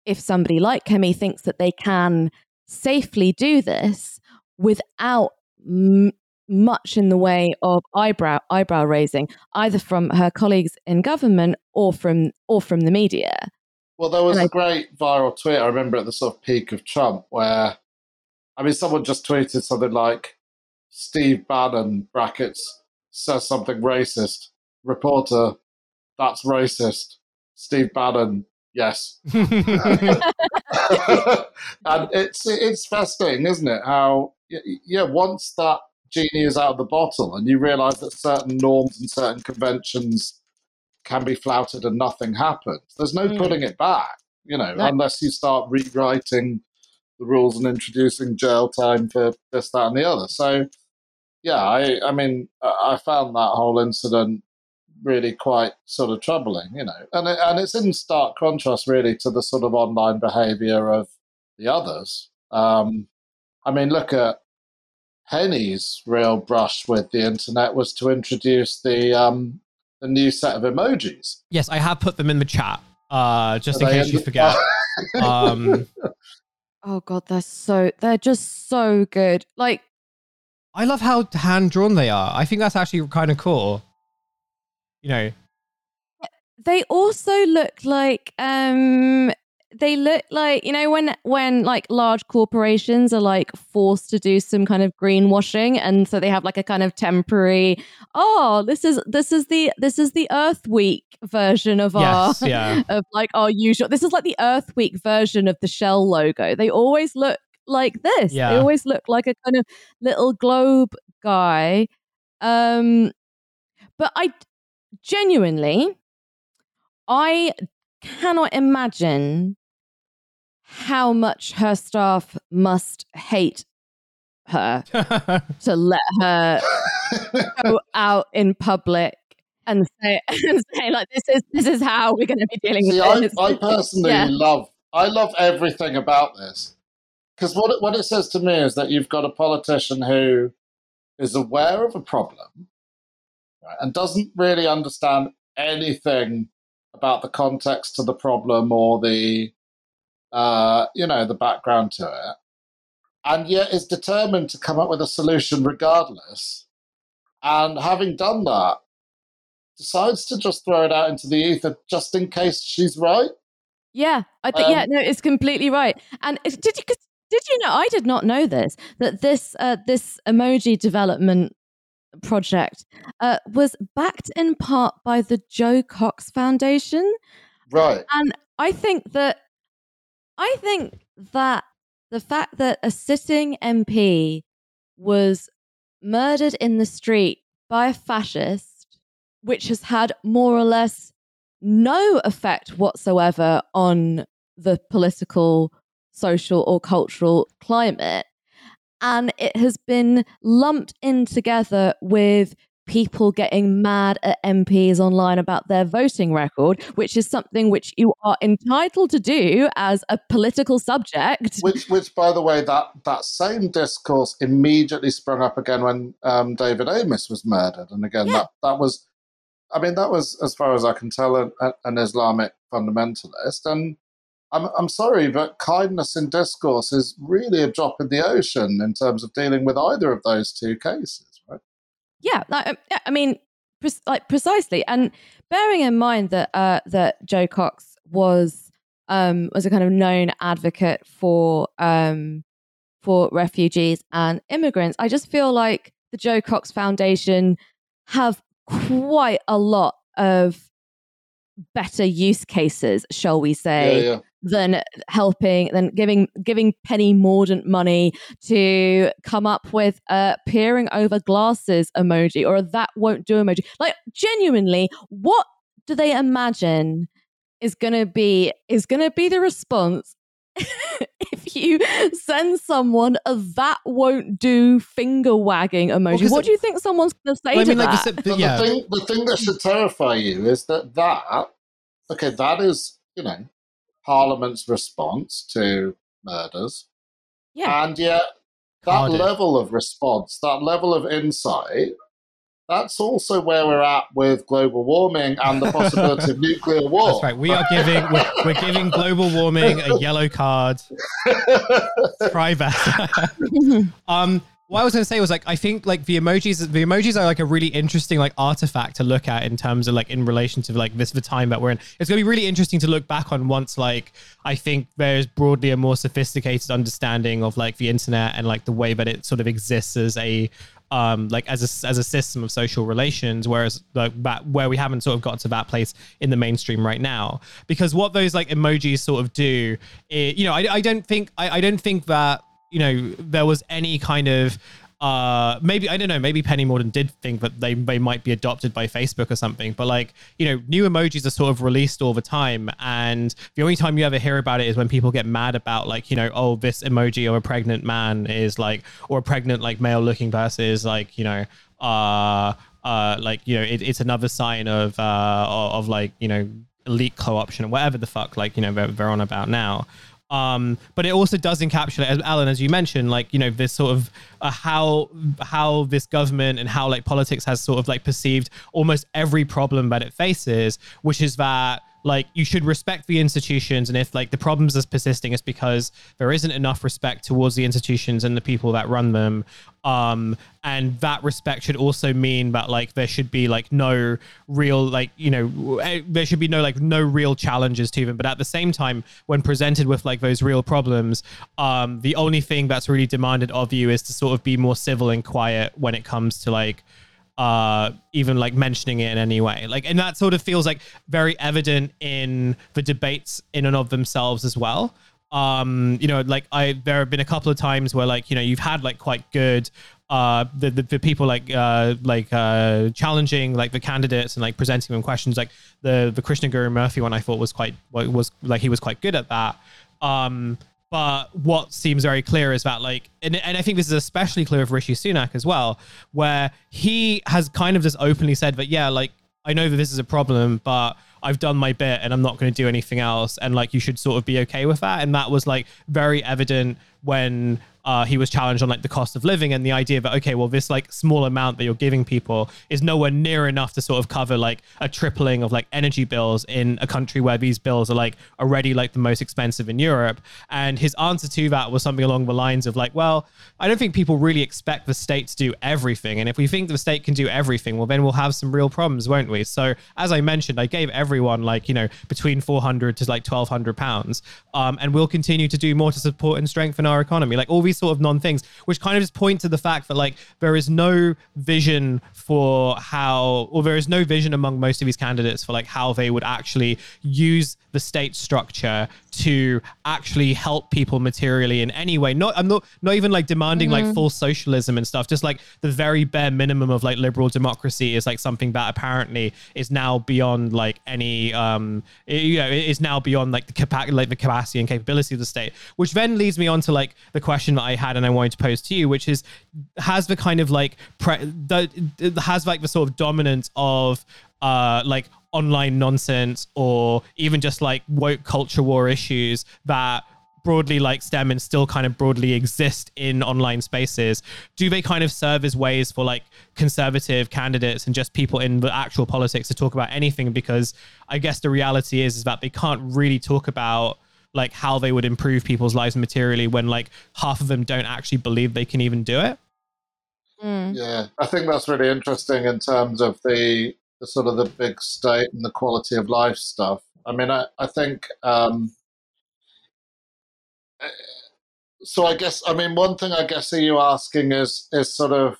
if somebody like Kemi thinks that they can safely do this without m- much in the way of eyebrow eyebrow raising either from her colleagues in government or from or from the media well there was and a I, great viral tweet i remember at the sort of peak of trump where i mean someone just tweeted something like steve bannon brackets says something racist reporter, that's racist. Steve Bannon, yes. *laughs* *laughs* and it's it's fascinating, isn't it? How yeah, once that genie is out of the bottle, and you realise that certain norms and certain conventions can be flouted and nothing happens. There's no mm. putting it back, you know, no. unless you start rewriting the rules and introducing jail time for this, that, and the other. So, yeah, I, I mean, I found that whole incident really quite sort of troubling, you know. And it, and it's in stark contrast, really, to the sort of online behaviour of the others. Um, I mean, look at Penny's real brush with the internet was to introduce the um, the new set of emojis. Yes, I have put them in the chat, uh, just Are in case in you forget. *laughs* um, oh god, they're so they're just so good. Like, I love how hand drawn they are. I think that's actually kind of cool you know they also look like um they look like you know when when like large corporations are like forced to do some kind of greenwashing and so they have like a kind of temporary oh this is this is the this is the earth week version of yes, our yeah. *laughs* of like our usual this is like the earth week version of the shell logo they always look like this yeah. they always look like a kind of little globe guy um but i genuinely, I cannot imagine how much her staff must hate her *laughs* to let her go out in public and say *laughs* and say like this is this is how we're going to be dealing See, with this. I, *laughs* I personally yeah. love I love everything about this because what it, what it says to me is that you've got a politician who is aware of a problem right, and doesn't really understand anything about the context to the problem or the uh, you know the background to it, and yet is determined to come up with a solution regardless. And having done that, decides to just throw it out into the ether just in case she's right. Yeah, I think um, yeah, no, it's completely right. And did you did you know? I did not know this that this uh, this emoji development project uh, was backed in part by the Jo Cox Foundation. Right. And I think that I think that the fact that a sitting MP was murdered in the street by a fascist, which has had more or less no effect whatsoever on the political, social, or cultural climate, and it has been lumped in together with people getting mad at MPs online about their voting record, which is something which you are entitled to do as a political subject. Which, which by the way, that, that same discourse immediately sprung up again when um, David Amess was murdered. And again, yeah. that, that was, I mean, that was, as far as I can tell, an, an Islamic fundamentalist. And I'm, I'm sorry, but kindness in discourse is really a drop in the ocean in terms of dealing with either of those two cases, right? Yeah, like, I mean, like precisely, and bearing in mind that uh, that Jo Cox was um, was a kind of known advocate for um, for refugees and immigrants, I just feel like the Jo Cox Foundation have quite a lot of better use cases, shall we say, yeah, yeah. Than helping, than giving giving Penny Mordaunt money to come up with a peering over glasses emoji or a that won't do emoji. Like genuinely, what do they imagine is gonna be is gonna be the response *laughs* if you send someone a that won't do finger wagging emoji, well, what do you think someone's going to say well, I mean, to like that? yeah. the, thing, the thing that should terrify you is that that, okay, that is, you know, Parliament's response to murders. Yeah. And yet, that level of response, that level of insight that's also where we're at with global warming and the possibility of *laughs* nuclear war. That's right. We are giving we're, we're giving global warming a yellow card. *laughs* Try better. *laughs* um, what I was going to say was like I think like the emojis the emojis are like a really interesting like artifact to look at in terms of like in relation to like this the time that we're in. It's going to be really interesting to look back on once like I think there's broadly a more sophisticated understanding of like the internet and like the way that it sort of exists as a um, like as a, as a system of social relations, whereas like that where we haven't sort of got to that place in the mainstream right now. Because what those like emojis sort of do, it, you know, I, I don't think I, I don't think that you know there was any kind of uh maybe i don't know maybe penny Mordaunt did think that they, they might be adopted by facebook or something but like you know new emojis are sort of released all the time and the only time you ever hear about it is when people get mad about like you know oh this emoji of a pregnant man is like or a pregnant like male looking versus like you know uh uh like you know it, it's another sign of uh of, of like you know elite co-option or whatever the fuck like you know they're, they're on about now um, but it also does encapsulate, as Alan, as you mentioned, like you know this sort of uh, how how this government and how like politics has sort of like perceived almost every problem that it faces, which is that like you should respect the institutions and if like the problems is persisting it's because there isn't enough respect towards the institutions and the people that run them um and that respect should also mean that like there should be like no real like you know eh, there should be no like no real challenges to them. But at the same time when presented with like those real problems um the only thing that's really demanded of you is to sort of be more civil and quiet when it comes to like uh, even like mentioning it in any way. Like, and that sort of feels like very evident in the debates in and of themselves as well. Um, you know, like I, there have been a couple of times where like, you know, you've had like quite good, uh, the, the, the people like, uh, like, uh, challenging like the candidates and like presenting them questions. Like the, the Krishna Guru Murthy one I thought was quite, was like, he was quite good at that. Um, but what seems very clear is that, like, and, and I think this is especially clear of Rishi Sunak as well, where he has kind of just openly said that, yeah, like, I know that this is a problem, but I've done my bit and I'm not going to do anything else. And like, you should sort of be okay with that. And that was like very evident when uh, he was challenged on like the cost of living and the idea that okay, well, this like small amount that you're giving people is nowhere near enough to sort of cover like a tripling of like energy bills in a country where these bills are like already like the most expensive in Europe. And his answer to that was something along the lines of like, well, I don't think people really expect the state to do everything, and if we think the state can do everything, well, then we'll have some real problems, won't we? So as I mentioned, I gave everyone like you know between 400 to like 1200 pounds, um, and we'll continue to do more to support and strengthen our economy. Like all these sort of non things, which kind of just point to the fact that like there is no vision for how, or there is no vision among most of these candidates for like how they would actually use the state structure to actually help people materially in any way. Not I'm not not even like demanding mm-hmm. like full socialism and stuff. Just like the very bare minimum of like liberal democracy is like something that apparently is now beyond like any um you know is now beyond like the capacity like the capacity and capability of the state. Which then leads me on to like the question that I had and I wanted to pose to you, which is has the kind of like pre- the, has like the sort of dominance of uh like online nonsense or even just like woke culture war issues that broadly like STEM and still kind of broadly exist in online spaces, do they kind of serve as ways for like conservative candidates and just people in the actual politics to talk about anything? Because I guess the reality is, is that they can't really talk about like how they would improve people's lives materially when like half of them don't actually believe they can even do it. Mm. Yeah, I think that's really interesting in terms of the, the sort of the big state and the quality of life stuff. I mean, I, I think um, so I guess I mean one thing I guess are you asking is is sort of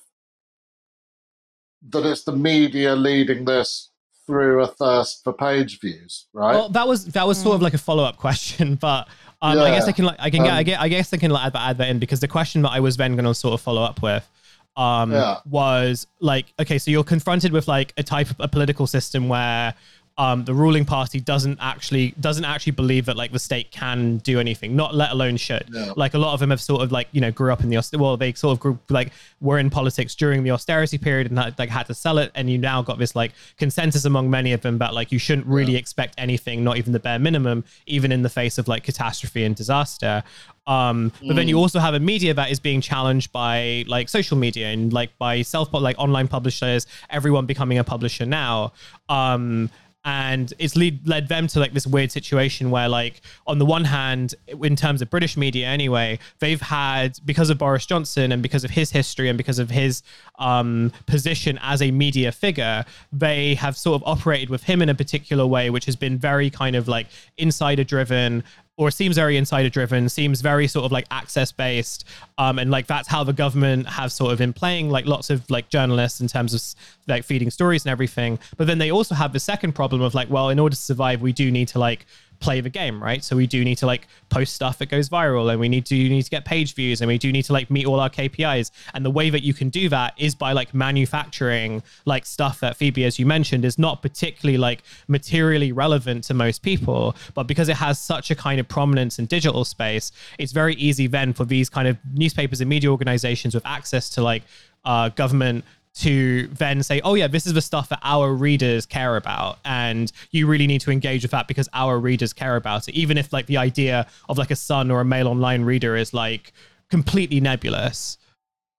that it's the media leading this through a thirst for page views, right? Well, that was that was sort of mm. like a follow up question, *laughs* but um, yeah. I guess I can like I can um, get I get I guess I can add, add that in because the question that I was then going to sort of follow up with um yeah. was like okay so you're confronted with like a type of a political system where um, the ruling party doesn't actually doesn't actually believe that like the state can do anything, not let alone should. No. Like a lot of them have sort of like you know grew up in the well, they sort of grew like were in politics during the austerity period and had, like had to sell it, and you now got this like consensus among many of them that like you shouldn't really yeah. expect anything, not even the bare minimum, even in the face of like catastrophe and disaster. Um, but mm. then you mm. also have a media that is being challenged by like social media and like by self like online publishers, everyone becoming a publisher now. Um, and it's lead, led them to like this weird situation where like on the one hand in terms of british media anyway they've had because of boris johnson and because of his history and because of his um, position as a media figure they have sort of operated with him in a particular way which has been very kind of like insider driven or seems very insider driven, seems very sort of like access based, um, and like that's how the government have sort of been playing like lots of like journalists in terms of like feeding stories and everything. But then they also have the second problem of like, well, in order to survive, we do need to like play the game, right? So we do need to like post stuff that goes viral and we need to need to get page views and we do need to like meet all our KPIs. And the way that you can do that is by like manufacturing like stuff that Phoebe, as you mentioned, is not particularly like materially relevant to most people, but because it has such a kind of prominence in digital space, it's very easy then for these kind of newspapers and media organizations with access to like uh, government to then say, oh, yeah, this is the stuff that our readers care about. And you really need to engage with that because our readers care about it. Even if like the idea of like a Sun or a Mail Online reader is like completely nebulous.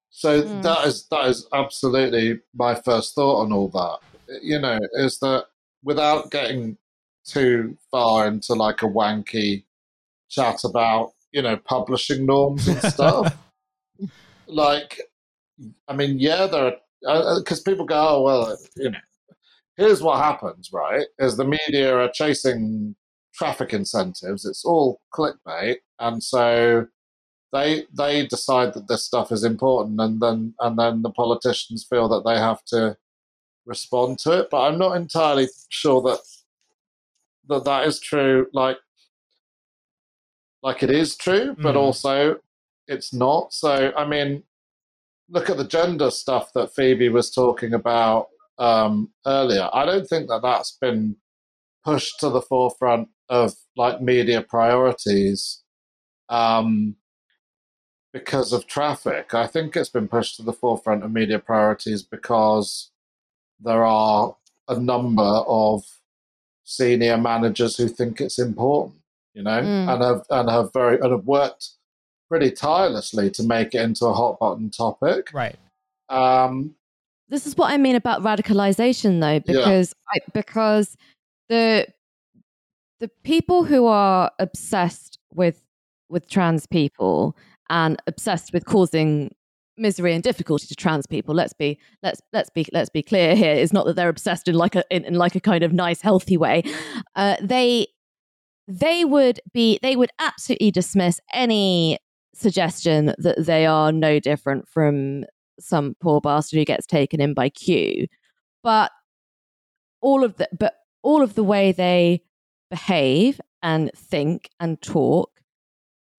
So mm. that is that is absolutely my first thought on all that. You know, is that without getting too far into like a wanky chat about, you know, publishing norms and *laughs* stuff. like I mean, yeah, there are because uh, people go, oh well, you know, here's what happens, right? Is the media are chasing traffic incentives. It's all clickbait, and so they they decide that this stuff is important, and then and then the politicians feel that they have to respond to it. But I'm not entirely sure that that that is true. Like like it is true, but mm. also it's not. So I mean, look at the gender stuff that Phoebe was talking about um, earlier. I don't think that that's been pushed to the forefront of like media priorities um, because of traffic. I think it's been pushed to the forefront of media priorities because there are a number of senior managers who think it's important, you know, mm. and have and have very and have worked pretty tirelessly to make it into a hot button topic. Right. Um, this is what I mean about radicalization, though, because yeah. I, because the the people who are obsessed with with trans people and obsessed with causing misery and difficulty to trans people let's be let's let's be let's be clear here it's not that they're obsessed in like a in, in like a kind of nice healthy way uh, they they would be they would absolutely dismiss any suggestion that they are no different from some poor bastard who gets taken in by Q. But all of the but all of the way they behave and think and talk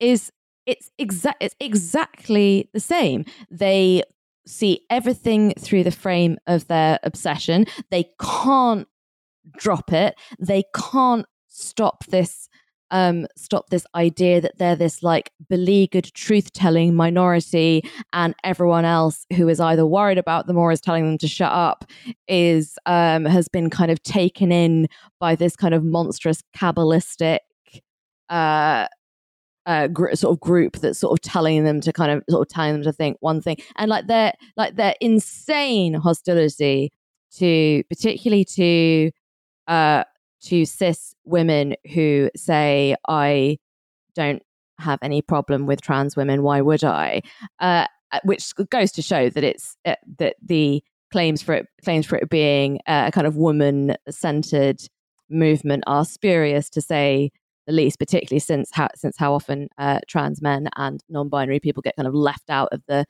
is it's exact it's exactly the same. They see everything through the frame of their obsession. They can't drop it. They can't stop this um, stop this idea that they're this like beleaguered truth telling minority and everyone else who is either worried about them or is telling them to shut up is um, has been kind of taken in by this kind of monstrous Kabbalistic uh, uh, gr- sort of group that's sort of telling them to kind of sort of telling them to think one thing. And like their like their insane hostility to particularly to uh to cis women who say, I don't have any problem with trans women. Why would I? Uh, which goes to show that it's uh, that the claims for it claims for it being a kind of woman centered movement are spurious to say the least, particularly since how since how often uh, trans men and non-binary people get kind of left out of the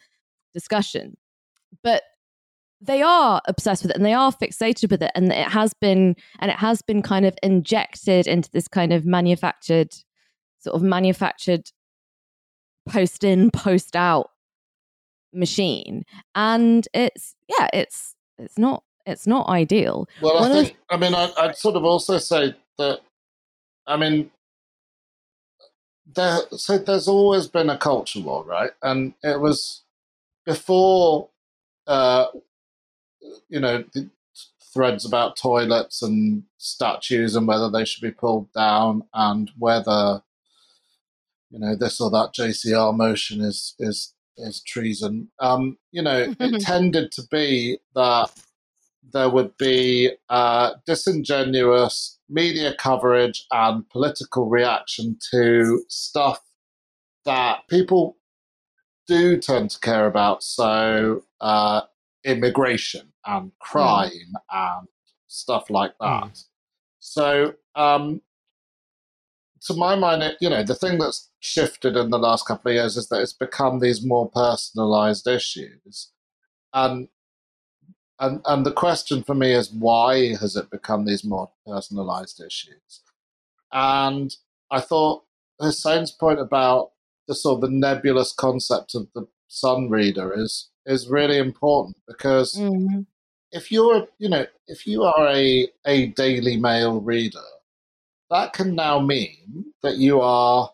discussion. But they are obsessed with it and they are fixated with it, and it has been and it has been kind of injected into this kind of manufactured, sort of manufactured post in post out machine, and it's yeah, it's it's not it's not ideal. Well, One I think I mean I, I'd sort of also say that I mean there so there's always been a culture war, right? And it was before uh you know the threads about toilets and statues and whether they should be pulled down and whether you know this or that JCR motion is is is treason. Um, you know, it tended to be that there would be uh, disingenuous media coverage and political reaction to stuff that people do tend to care about. So, uh, immigration and crime mm. and stuff like that. Mm. So, um, to my mind, it, you know, the thing that's shifted in the last couple of years is that it's become these more personalized issues. And and and the question for me is why has it become these more personalized issues? And I thought Hussein's point about the sort of the nebulous concept of the sun reader is is really important because mm-hmm. If you're you know if you are a a Daily Mail reader, that can now mean that you are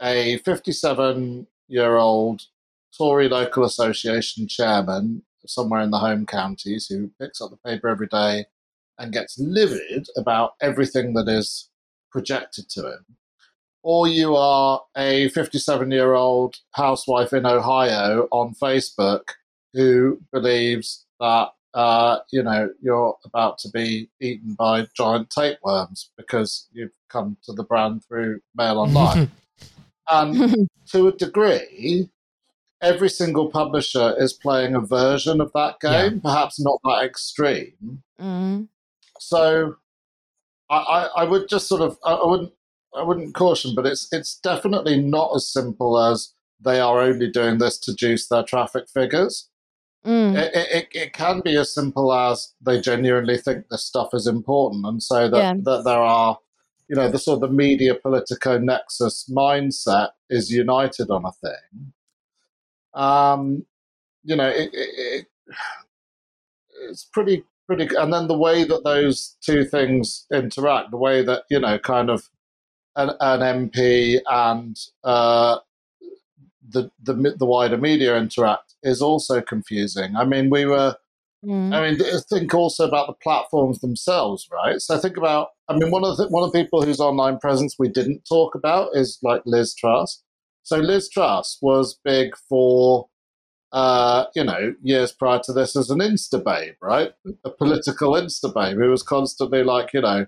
a 57 year old Tory local association chairman somewhere in the home counties who picks up the paper every day and gets livid about everything that is projected to him. Or you are a 57 year old housewife in Ohio on Facebook who believes that uh, you know you're about to be eaten by giant tapeworms because you've come to the brand through mail online. *laughs* and *laughs* to a degree, every single publisher is playing a version of that game, yeah. perhaps not that extreme. Mm. So I, I, I, would just sort of I wouldn't I wouldn't caution, but it's it's definitely not as simple as they are only doing this to juice their traffic figures. Mm. It, it, it, can be as simple as they genuinely think this stuff is important, and so that, yeah. that there are, you know, the sort of the media politico nexus mindset is united on a thing. Um, you know, it, it, it's pretty pretty. And then the way that those two things interact, the way that you know, kind of an, an MP and uh, the, the the wider media interact is also confusing. I mean, we were. Mm. I mean, think also about the platforms themselves, right? So think about. I mean, one of the one of the people whose online presence we didn't talk about is like Liz Truss. So Liz Truss was big for, uh, you know, years prior to this as an Insta babe, right? A political Insta babe who was constantly like, you know,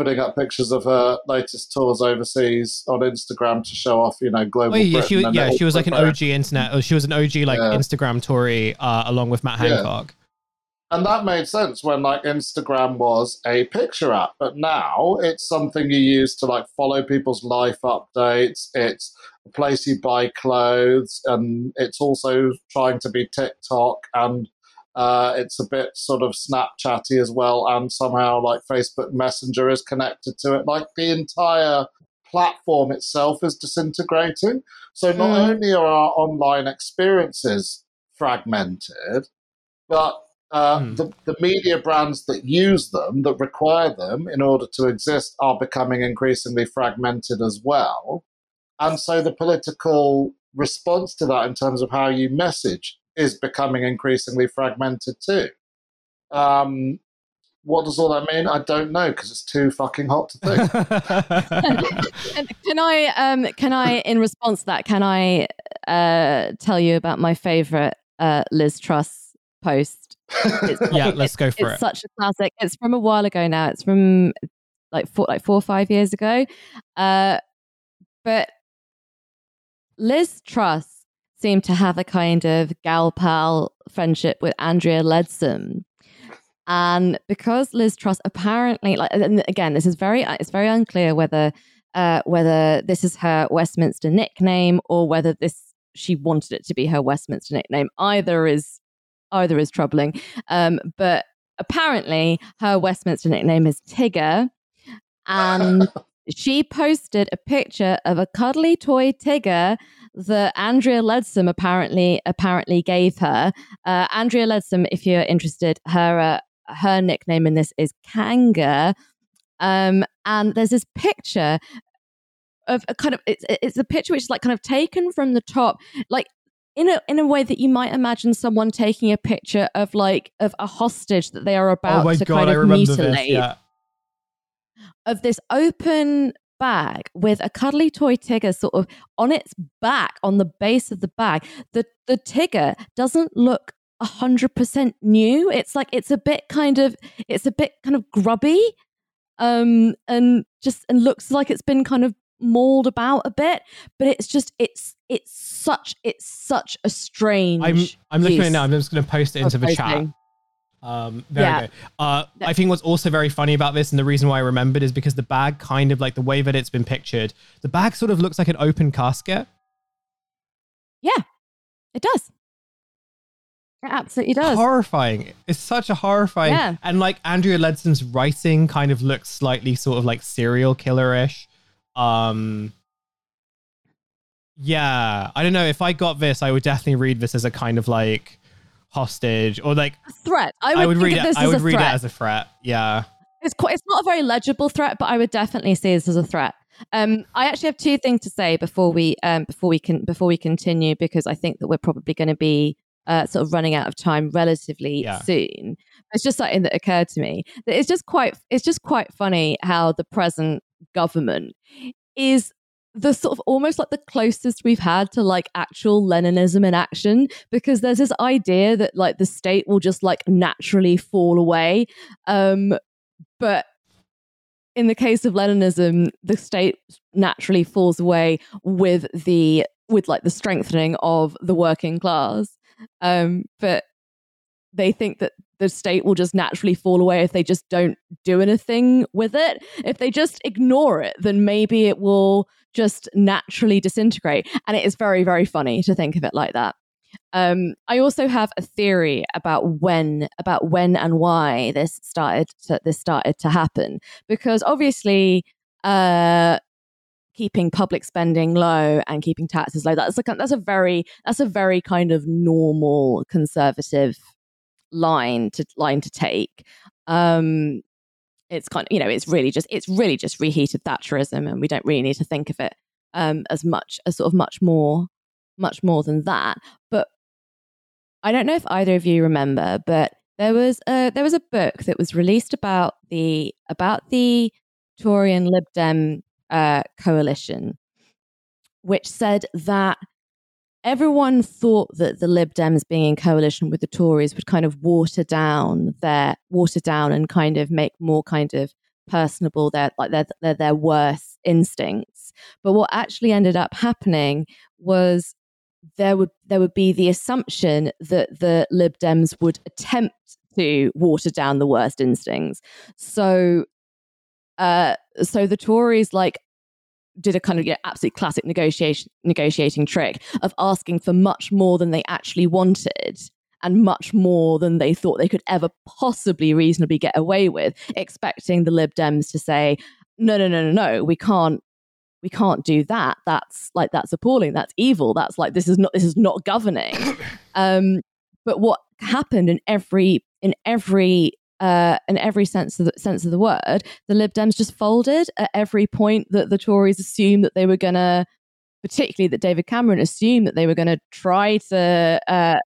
putting up pictures of her latest tours overseas on Instagram to show off, you know, global. Oh, yeah, she, yeah, she was like an OG internet. Or She was an OG like yeah. Instagram Tory uh, along with Matt Hancock. And that made sense when like Instagram was a picture app, but now it's something you use to like follow people's life updates. It's a place you buy clothes, and it's also trying to be TikTok, and uh, it's a bit sort of Snapchatty as well, and somehow like Facebook Messenger is connected to it. Like the entire platform itself is disintegrating. So not mm. only are our online experiences fragmented, but uh, mm. the, the media brands that use them, that require them in order to exist, are becoming increasingly fragmented as well. And so the political response to that in terms of how you message is becoming increasingly fragmented too. Um, what does all that mean? I don't know because it's too fucking hot to think. *laughs* can I, um, can I, in response to that, can I uh, tell you about my favorite uh, Liz Truss post? *laughs* yeah, let's go for it's it. It's such a classic. It's from a while ago now. It's from like four, like four or five years ago. Uh, but Liz Truss seemed to have a kind of gal pal friendship with Andrea Leadsom. And because Liz Truss apparently, like, and again, this is very, it's very unclear whether, uh, whether this is her Westminster nickname or whether this she wanted it to be her Westminster nickname. Either is, either is troubling. Um, but apparently, her Westminster nickname is Tigger, and *laughs* she posted a picture of a cuddly toy Tigger that Andrea Leadsom apparently apparently gave her. Uh, Andrea Leadsom, if you're interested, her uh, her nickname in this is Kanga. Um, and there's this picture of a kind of it's it's a picture which is like kind of taken from the top, like in a in a way that you might imagine someone taking a picture of like of a hostage that they are about oh to God, kind of mutilate. This, yeah. Of this open bag with a cuddly toy Tigger sort of on its back, on the base of the bag. The the Tigger doesn't look a hundred percent new. It's like it's a bit kind of it's a bit kind of grubby. Um and just and looks like it's been kind of mauled about a bit, but it's just it's it's such it's such a strange. I'm I'm looking at it now. I'm just going to post it into the chat. Um, very yeah. good. Uh, I think what's also very funny about this, and the reason why I remembered is because the bag kind of like the way that it's been pictured, the bag sort of looks like an open casket. Yeah, it does. It absolutely does. Horrifying. It's such a horrifying. Yeah. And like Andrea Leadsom's writing kind of looks slightly sort of like serial killer-ish. Um Yeah, I don't know. If I got this, I would definitely read this as a kind of like hostage or like threat. I would, I would read it. I would read threat. it as a threat. Yeah, it's quite. It's not a very legible threat, but I would definitely see this as a threat. Um, I actually have two things to say before we um, before we can before we continue because I think that we're probably going to be uh, sort of running out of time relatively yeah. soon. It's just something that occurred to me that it's just quite it's just quite funny how the present government is the sort of almost like the closest we've had to like actual Leninism in action because there's this idea that like the state will just like naturally fall away. Um, but in the case of Leninism, the state naturally falls away with the with like the strengthening of the working class. Um, but they think that the state will just naturally fall away if they just don't do anything with it. If they just ignore it, then maybe it will just naturally disintegrate. And it is very, very funny to think of it like that. Um, I also have a theory about when, about when and why this started to, this started to happen, because obviously, uh, keeping public spending low and keeping taxes low that's like that's a very that's a very kind of normal conservative line to line to take. Um it's kind of you know it's really just it's really just reheated thatcherism and we don't really need to think of it um, as much as sort of much more much more than that. But i don't know if either of you remember but there was a there was a book that was released about the about the tory and lib dem uh, coalition which said that everyone thought that the Lib Dems being in coalition with the Tories would kind of water down their water down and kind of make more kind of personable their like their their, their worst instincts. But what actually ended up happening was there would there would be the assumption that the Lib Dems would attempt to water down the worst instincts. So uh, so the Tories like did a kind of you know, absolute classic negotiation negotiating trick of asking for much more than they actually wanted and much more than they thought they could ever possibly reasonably get away with, expecting the Lib Dems to say, no, no, no, no, no, we can't we can't do that. That's like that's appalling. That's evil. That's like this is not this is not governing. *coughs* Um, but what happened in every in every uh, in every sense of the sense of the word, the Lib Dems just folded at every point that the Tories assumed that they were going to, particularly that David Cameron assumed that they were going to try to uh,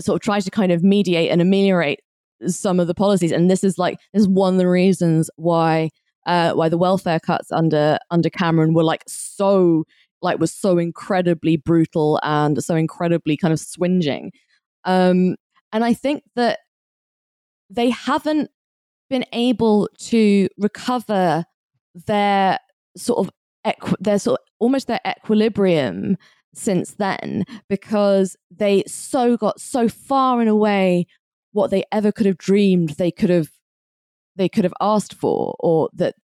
sort of try to kind of mediate and ameliorate some of the policies. And this is like this is one of the reasons why uh, why the welfare cuts under under Cameron were like so like was so incredibly brutal and so incredibly kind of swinging. Um, and I think that they haven't been able to recover their sort of equ- their sort of, almost their equilibrium since then because they so got so far and away what they ever could have dreamed they could have they could have asked for or that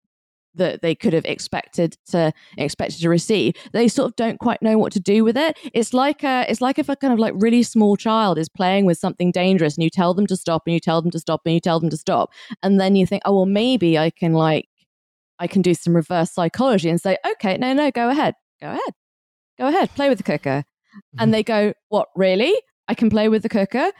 that they could have expected to expected to receive. They sort of don't quite know what to do with it. It's like a it's like if a kind of like really small child is playing with something dangerous and you tell them to stop and you tell them to stop and you tell them to stop. And then you think oh well maybe i can like i can do some reverse psychology and say okay no no go ahead go ahead go ahead play with the cooker and mm-hmm. they go what really? I can play with the cooker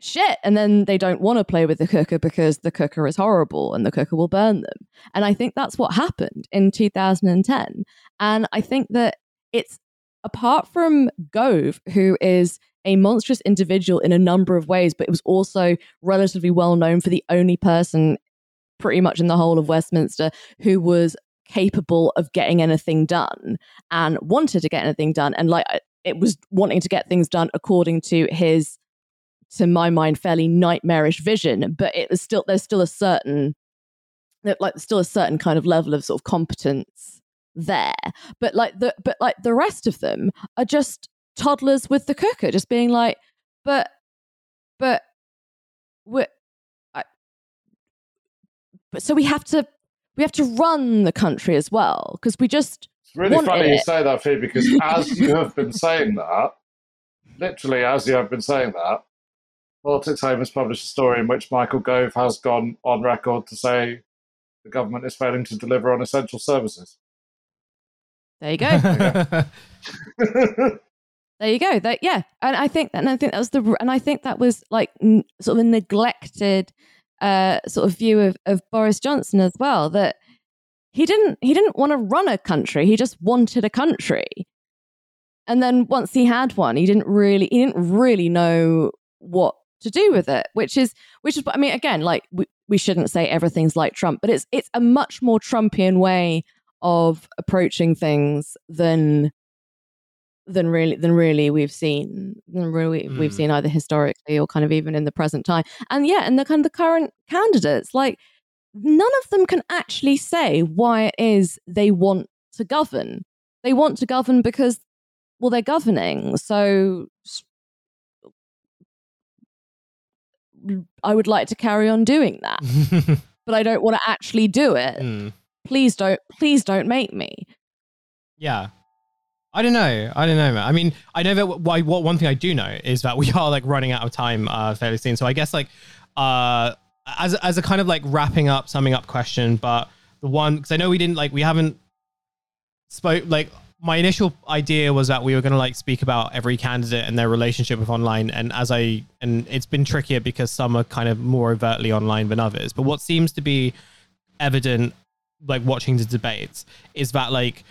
shit. And then they don't want to play with the cooker because the cooker is horrible and the cooker will burn them. And I think that's what happened in 2010. And I think that it's apart from Gove, who is a monstrous individual in a number of ways, but it was also relatively well known for the only person pretty much in the whole of Westminster who was capable of getting anything done and wanted to get anything done and like it was wanting to get things done according to his to my mind, fairly nightmarish vision, but it was still there's still a certain like still a certain kind of level of sort of competence there. But like the but like the rest of them are just toddlers with the cooker, just being like, but but we're I, but so we have to we have to run the country as well because we just it's really funny it. you say that Fee because as you have been saying that literally as you have been saying that Politics Home has published a story in which Michael Gove has gone on record to say the government is failing to deliver on essential services. There you go. *laughs* *laughs* there you go. That yeah, and I think and I think that was the and I think that was like n- sort of a neglected uh, sort of view of, of Boris Johnson as well. That he didn't he didn't want to run a country. He just wanted a country. And then once he had one, he didn't really he didn't really know what to do with it, which is which is I mean again like we, we shouldn't say everything's like Trump, but it's it's a much more Trumpian way of approaching things than than really than really we've seen than really mm. we've seen either historically or kind of even in the present time. And yeah, and the kind of the current candidates, like none of them can actually say why it is they want to govern. They want to govern because well they're governing. So I would like to carry on doing that, *laughs* but I don't want to actually do it. Mm. Please don't, please don't make me. Yeah. I don't know. I don't know, man. I mean, I know that why what one thing I do know is that *laughs* we are like running out of time uh fairly soon. So I guess like uh as as a kind of like wrapping up, summing up question, but the one because I know we didn't like we haven't spoke like my initial idea was that we were going to like speak about every candidate and their relationship with online and as i and it's been trickier because some are kind of more overtly online than others but what seems to be evident like watching the debates is that like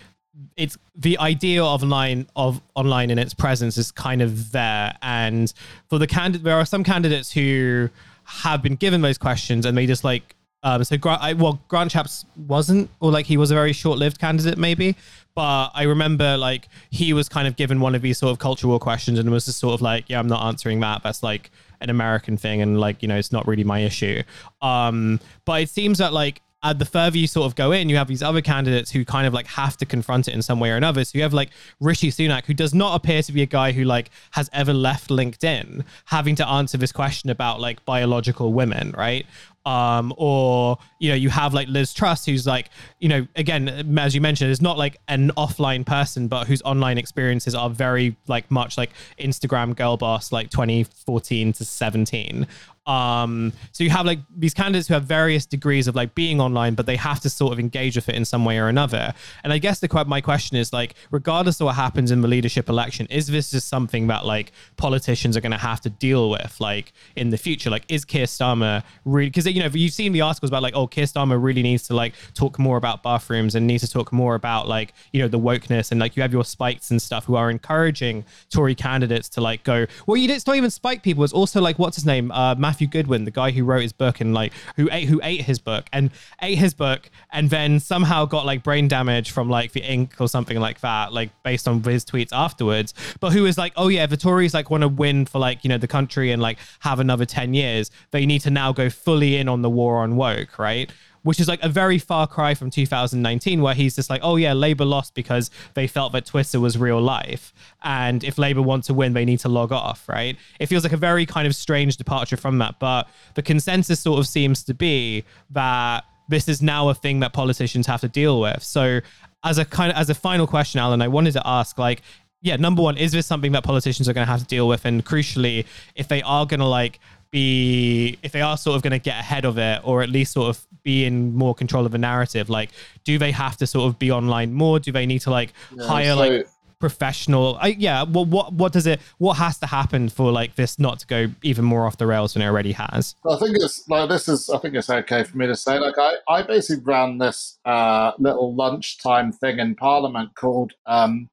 it's the idea of online of online in its presence is kind of there and for the candidate there are some candidates who have been given those questions and they just like um, so Grant, well, Grant Shapps wasn't, or like he was a very short-lived candidate, maybe. But I remember like he was kind of given one of these sort of cultural questions and was just sort of like, yeah, I'm not answering that. That's like an American thing, and like you know, it's not really my issue. Um, but it seems that like uh, the further you sort of go in, you have these other candidates who kind of like have to confront it in some way or another. So you have like Rishi Sunak, who does not appear to be a guy who like has ever left LinkedIn, having to answer this question about like biological women, right? Um, or you know you have like Liz Truss, who's like you know again as you mentioned, is not like an offline person, but whose online experiences are very like much like Instagram girl boss, like 2014 to 17. Um, so you have like these candidates who have various degrees of like being online, but they have to sort of engage with it in some way or another. And I guess the my question is like, regardless of what happens in the leadership election, is this just something that like politicians are going to have to deal with like in the future? Like, is Keir Starmer really? Because you know you've seen the articles about like, oh, Keir Starmer really needs to like talk more about bathrooms and needs to talk more about like you know the wokeness and like you have your spikes and stuff who are encouraging Tory candidates to like go. Well, you it's not even spike people. It's also like what's his name, uh, Matthew Goodwin, the guy who wrote his book and like who ate who ate his book and ate his book and then somehow got like brain damage from like the ink or something like that, like based on his tweets afterwards. But who is like, oh yeah, the Tories like want to win for like you know the country and like have another ten years. They need to now go fully in on the war on woke, right? which is like a very far cry from 2019, where he's just like, oh yeah, Labour lost because they felt that Twitter was real life, and if Labour want to win, they need to log off, right? It feels like a very kind of strange departure from that, but the consensus sort of seems to be that this is now a thing that politicians have to deal with. So as a kind of as a final question, Alan, I wanted to ask like, yeah, number one, is this something that politicians are going to have to deal with? And crucially, if they are going to like be, if they are sort of going to get ahead of it, or at least sort of be in more control of the narrative, like, do they have to sort of be online more? Do they need to like yeah, hire so, like professional? I, yeah. Well, what what does it? What has to happen for like this not to go even more off the rails than it already has? I think it's like this is. I think it's okay for me to say. Like I, I basically ran this uh, little lunchtime thing in Parliament called um,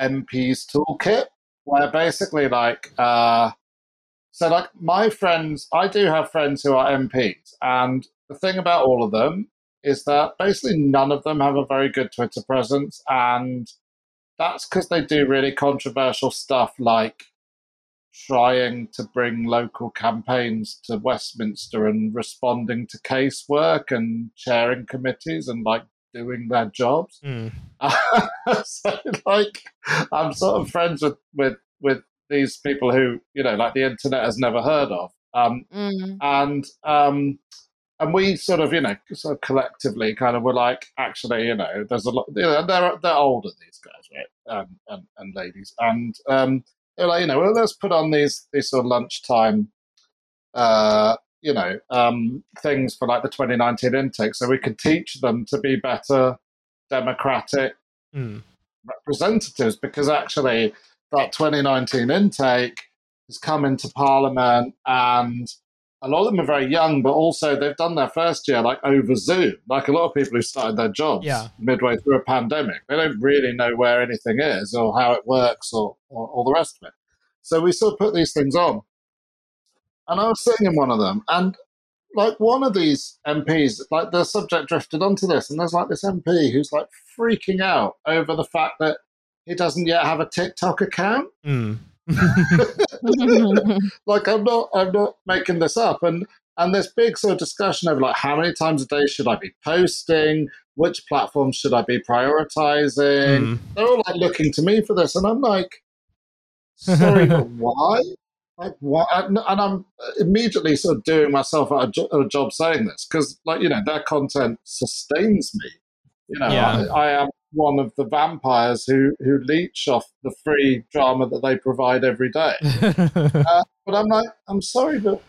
MP's Toolkit, where basically like. Uh, so, like my friends, I do have friends who are MPs, and the thing about all of them is that basically none of them have a very good Twitter presence, and that's because they do really controversial stuff like trying to bring local campaigns to Westminster and responding to casework and chairing committees and like doing their jobs. Mm. *laughs* so like I'm sort of friends with, with with these people who, you know, like the internet has never heard of. Um, mm. and um, and we sort of, you know, sort of collectively kind of were like, actually, you know, there's a lot. You know, they're they're older these guys, right, um, and and ladies, and um, they're like, you know, well, let's put on these these sort of lunchtime, uh, you know, um, things for like the 2019 intake, so we could teach them to be better democratic mm. representatives, because actually, that 2019 intake has come into Parliament and a lot of them are very young, but also they've done their first year like over Zoom. Like a lot of people who started their jobs yeah. midway through a pandemic, they don't really know where anything is or how it works or, or all the rest of it. So we sort of put these things on. And I was sitting in one of them, and like one of these MPs, like the subject drifted onto this, and there's like this MP who's like freaking out over the fact that he doesn't yet have a TikTok account. Mm. *laughs* *laughs* like I'm not I'm not making this up and and this big sort of discussion over like how many times a day should I be posting, which platforms should I be prioritizing. Mm. They're all like looking to me for this, and I'm like, sorry, *laughs* but why? Like what? And I'm immediately sort of doing myself a, jo- a job saying this because, like you know, their content sustains me. You know, yeah. I, I am one of the vampires who who leech off the free drama that they provide every day. *laughs* uh, but I'm like, I'm sorry, but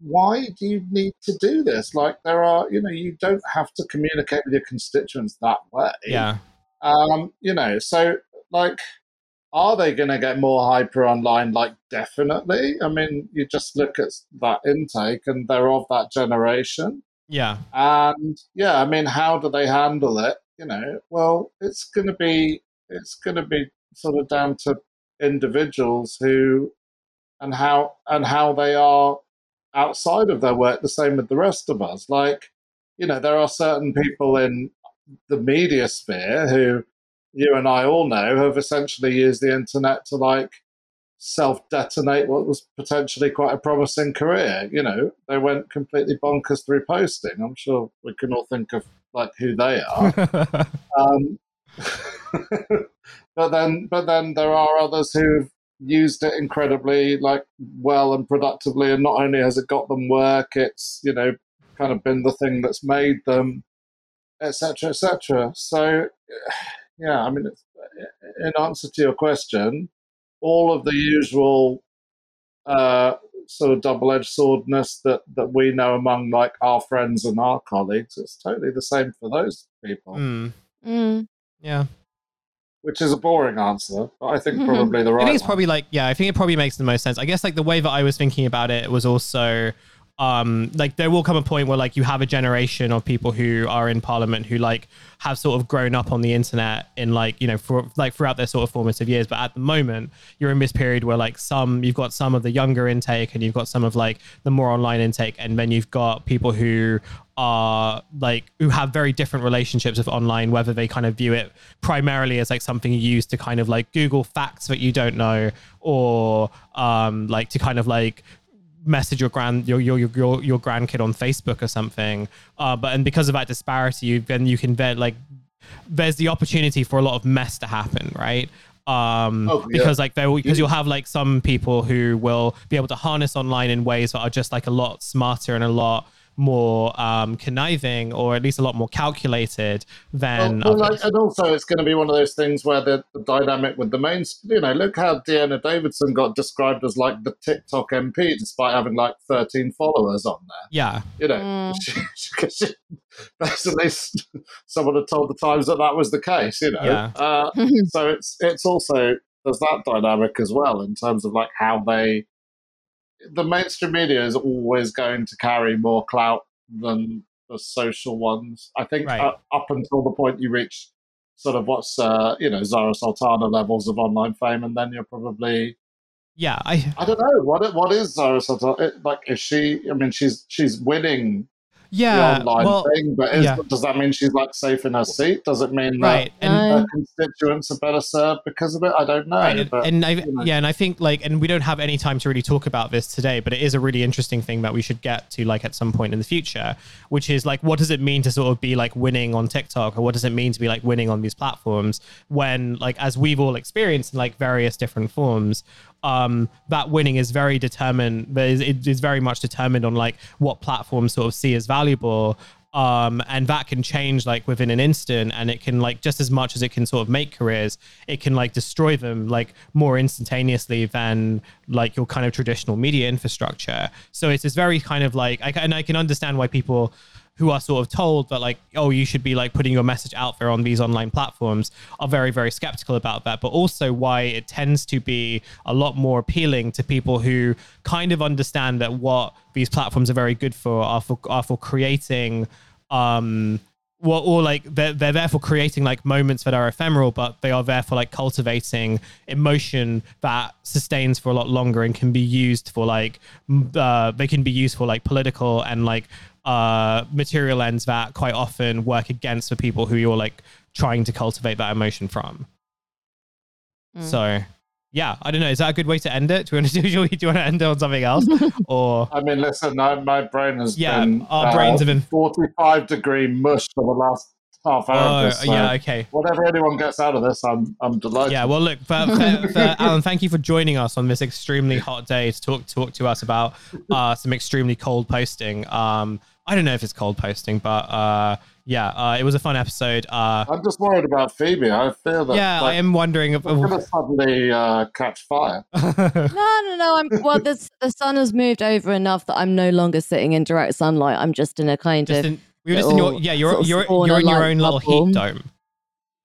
why do you need to do this? Like, there are, you know, you don't have to communicate with your constituents that way. Yeah. Um, you know, so like, are they going to get more hyper online? Like, definitely. I mean, you just look at that intake, and they're of that generation. Yeah. And yeah, I mean, how do they handle it? You know, well, it's going to be it's going to be sort of down to individuals who and how and how they are outside of their work. The same with the rest of us. Like, you know, there are certain people in the media sphere who you and I all know have essentially used the internet to like self detonate what was potentially quite a promising career. You know, they went completely bonkers through posting. I'm sure we can all think of like who they are. *laughs* um, *laughs* but then, but then there are others who've used it incredibly like well and productively, and not only has it got them work, it's you know kind of been the thing that's made them, etc., etc. So, *sighs* yeah, I mean, in answer to your question, all of the usual uh, sort of double-edged swordness that that we know among like our friends and our colleagues. It's totally the same for those people. Mm. Mm. Yeah. Which is a boring answer, but I think mm-hmm. probably the right. I think it's one. probably like yeah. I think it probably makes the most sense. I guess like the way that I was thinking about it was also um like there will come a point where like you have a generation of people who are in parliament who like have sort of grown up on the internet in like you know for like throughout their sort of formative years. But at the moment you're in this period where like some you've got some of the younger intake and you've got some of like the more online intake. And then you've got people who are like who have very different relationships with online whether they kind of view it primarily as like something you use to kind of like google facts that you don't know or um like to kind of like message your grand your your your, your grandkid on Facebook or something. Uh, but and because of that disparity, you then you can bet like there's the opportunity for a lot of mess to happen, right? um oh, yeah. because like there because you'll have like some people who will be able to harness online in ways that are just like a lot smarter and a lot more um, conniving or at least a lot more calculated than well, well, like, and also it's going to be one of those things where the, the, dynamic with the main you know look how Dehenna Davison got described as like the TikTok MP despite having like 13 followers on there yeah you know mm. *laughs* she, she, she, basically *laughs* someone had told the Times that that was the case you know yeah. uh, *laughs* so it's it's also there's that dynamic as well in terms of like how they the mainstream media is always going to carry more clout than the social ones. I think right. uh, up until the point you reach sort of what's uh, you know Zara Sultana levels of online fame, and then you're probably yeah. I I don't know what what is Zara Sultana like. Is she? I mean, she's she's winning yeah, the online well, thing. But is, yeah. does that mean she's like safe in her seat? Does it mean right. that and, her constituents are better served because of it? I don't know. Right. But, and I, you know. yeah, and I think like, and we don't have any time to really talk about this today, but it is a really interesting thing that we should get to like at some point in the future, which is like, what does it mean to sort of be like winning on TikTok, or what does it mean to be like winning on these platforms when like as we've all experienced in like various different forms, um, that winning is very determined. It is very much determined on like what platforms sort of see as valuable. Um, and that can change like within an instant and it can like just as much as it can sort of make careers it can like destroy them like more instantaneously than like your kind of traditional media infrastructure so it's this very kind of like I, and i can understand why people who are sort of told that like oh you should be like putting your message out there on these online platforms are very very skeptical about that. But also why it tends to be a lot more appealing to people who kind of understand that what these platforms are very good for are for are for creating um well, or like they're, they're there for creating like moments that are ephemeral, but they are there for like cultivating emotion that sustains for a lot longer and can be used for like uh, they can be used for like political and like uh, material ends that quite often work against the people who you're like trying to cultivate that emotion from. Mm. So, yeah, I don't know. Is that a good way to end it? Do you want to *laughs* do? Do you want to end it on something else? *laughs* Or I mean, listen, I, my brain has yeah, been our uh, brains have been forty-five degree mush for the last half hour. Oh, this, so yeah, okay. Whatever anyone gets out of this, I'm I'm delighted. Yeah, well, look, for, for, for *laughs* Alan, thank you for joining us on this extremely hot day to talk talk to us about uh, some extremely cold posting. Um, I don't know if it's cold posting, but uh, yeah, uh, it was a fun episode. Uh, I'm just worried about Phoebe. I feel that. Yeah, like, I am wondering if we're going to suddenly uh, catch fire. *laughs* no, no, no. I'm well. The the sun has moved over enough that I'm no longer sitting in direct sunlight. I'm just in a kind just of. In, you're just in your yeah. You're you're you're in your own little heat dome.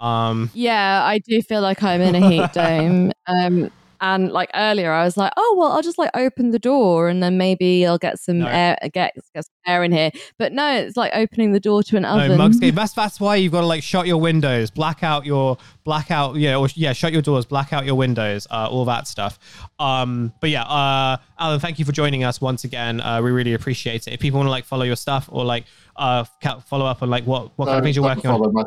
Um. Yeah, I do feel like I'm in a heat *laughs* dome. Um. And like earlier, I was like, oh well, I'll just like open the door and then maybe I'll get some no. air, get, get some air in here. But no, it's like opening the door to an oven. No, Mugscape. That's that's why you've got to like shut your windows, black out your black out, yeah, or yeah, shut your doors, black out your windows, uh, all that stuff. Um, but yeah, uh, Alan, thank you for joining us once again. Uh, we really appreciate it. If people want to like follow your stuff or like uh, follow up on like what what kind of things you're working on?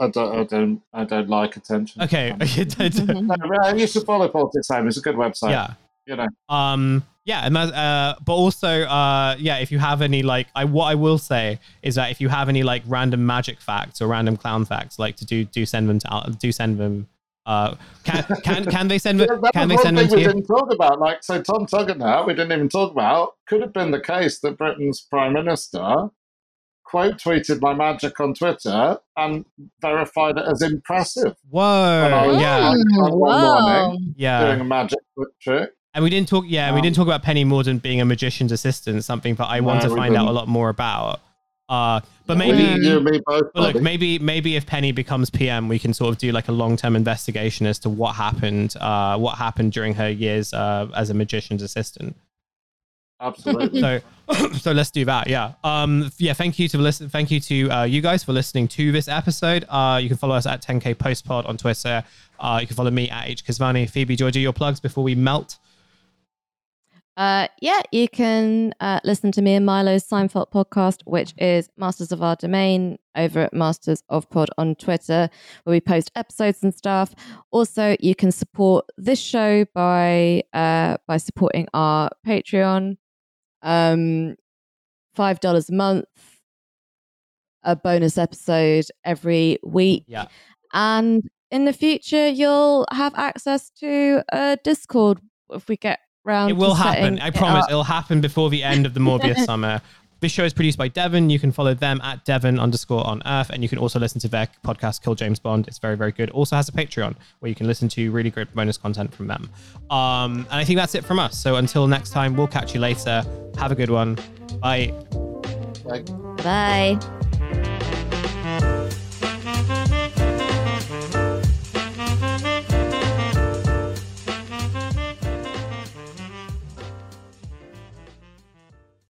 I don't, I don't, I don't like attention. Okay, *laughs* no, you should follow Politics Time. It's a good website. Yeah, you know. Um, yeah, and uh, but also, uh, yeah, if you have any like, I what I will say is that if you have any like random magic facts or random clown facts, like to do do send them to do send them uh, can can can they send? *laughs* yeah, can they send them to we you? didn't talk about, like so, Tom Tugendhat. We didn't even talk about. Could have been the case that Britain's prime minister quote tweeted my magic on Twitter and verified it as impressive. Whoa! yeah. Wow. yeah. Doing a magic trick. And we didn't talk. Yeah, um, we didn't talk about Penny Mordaunt being a magician's assistant. Something that I no, want to find didn't. out a lot more about. Uh, but maybe you, me both, but look, maybe maybe if Penny becomes PM, we can sort of do like a long term investigation as to what happened. Uh, what happened during her years uh, as a magician's assistant. Absolutely. so, *coughs* so let's do that. Yeah. Um. Yeah. Thank you to listen. Thank you to uh, you guys for listening to this episode. Uh, you can follow us at 10k postpod on Twitter. Uh, you can follow me at h Kesvani. Phoebe, do your plugs before we melt? Uh, yeah, you can uh, listen to me and Milo's Seinfeld podcast, which is Masters of Our Domain over at Masters of Pod on Twitter, where we post episodes and stuff. Also, you can support this show by uh, by supporting our Patreon um, five dollars a month, a bonus episode every week. Yeah. And in the future, you'll have access to a Discord if we get round. It will happen. I promise. It will happen before the end of the Morbius *laughs* summer. This show is produced by Devon. You can follow them at Devon underscore on Earth, and you can also listen to their podcast, Kill James Bond. It's very, very good. Also has a Patreon where you can listen to really great bonus content from them. Um, and I think that's it from us. So until next time, we'll catch you later. Have a good one. Bye. Bye. Bye.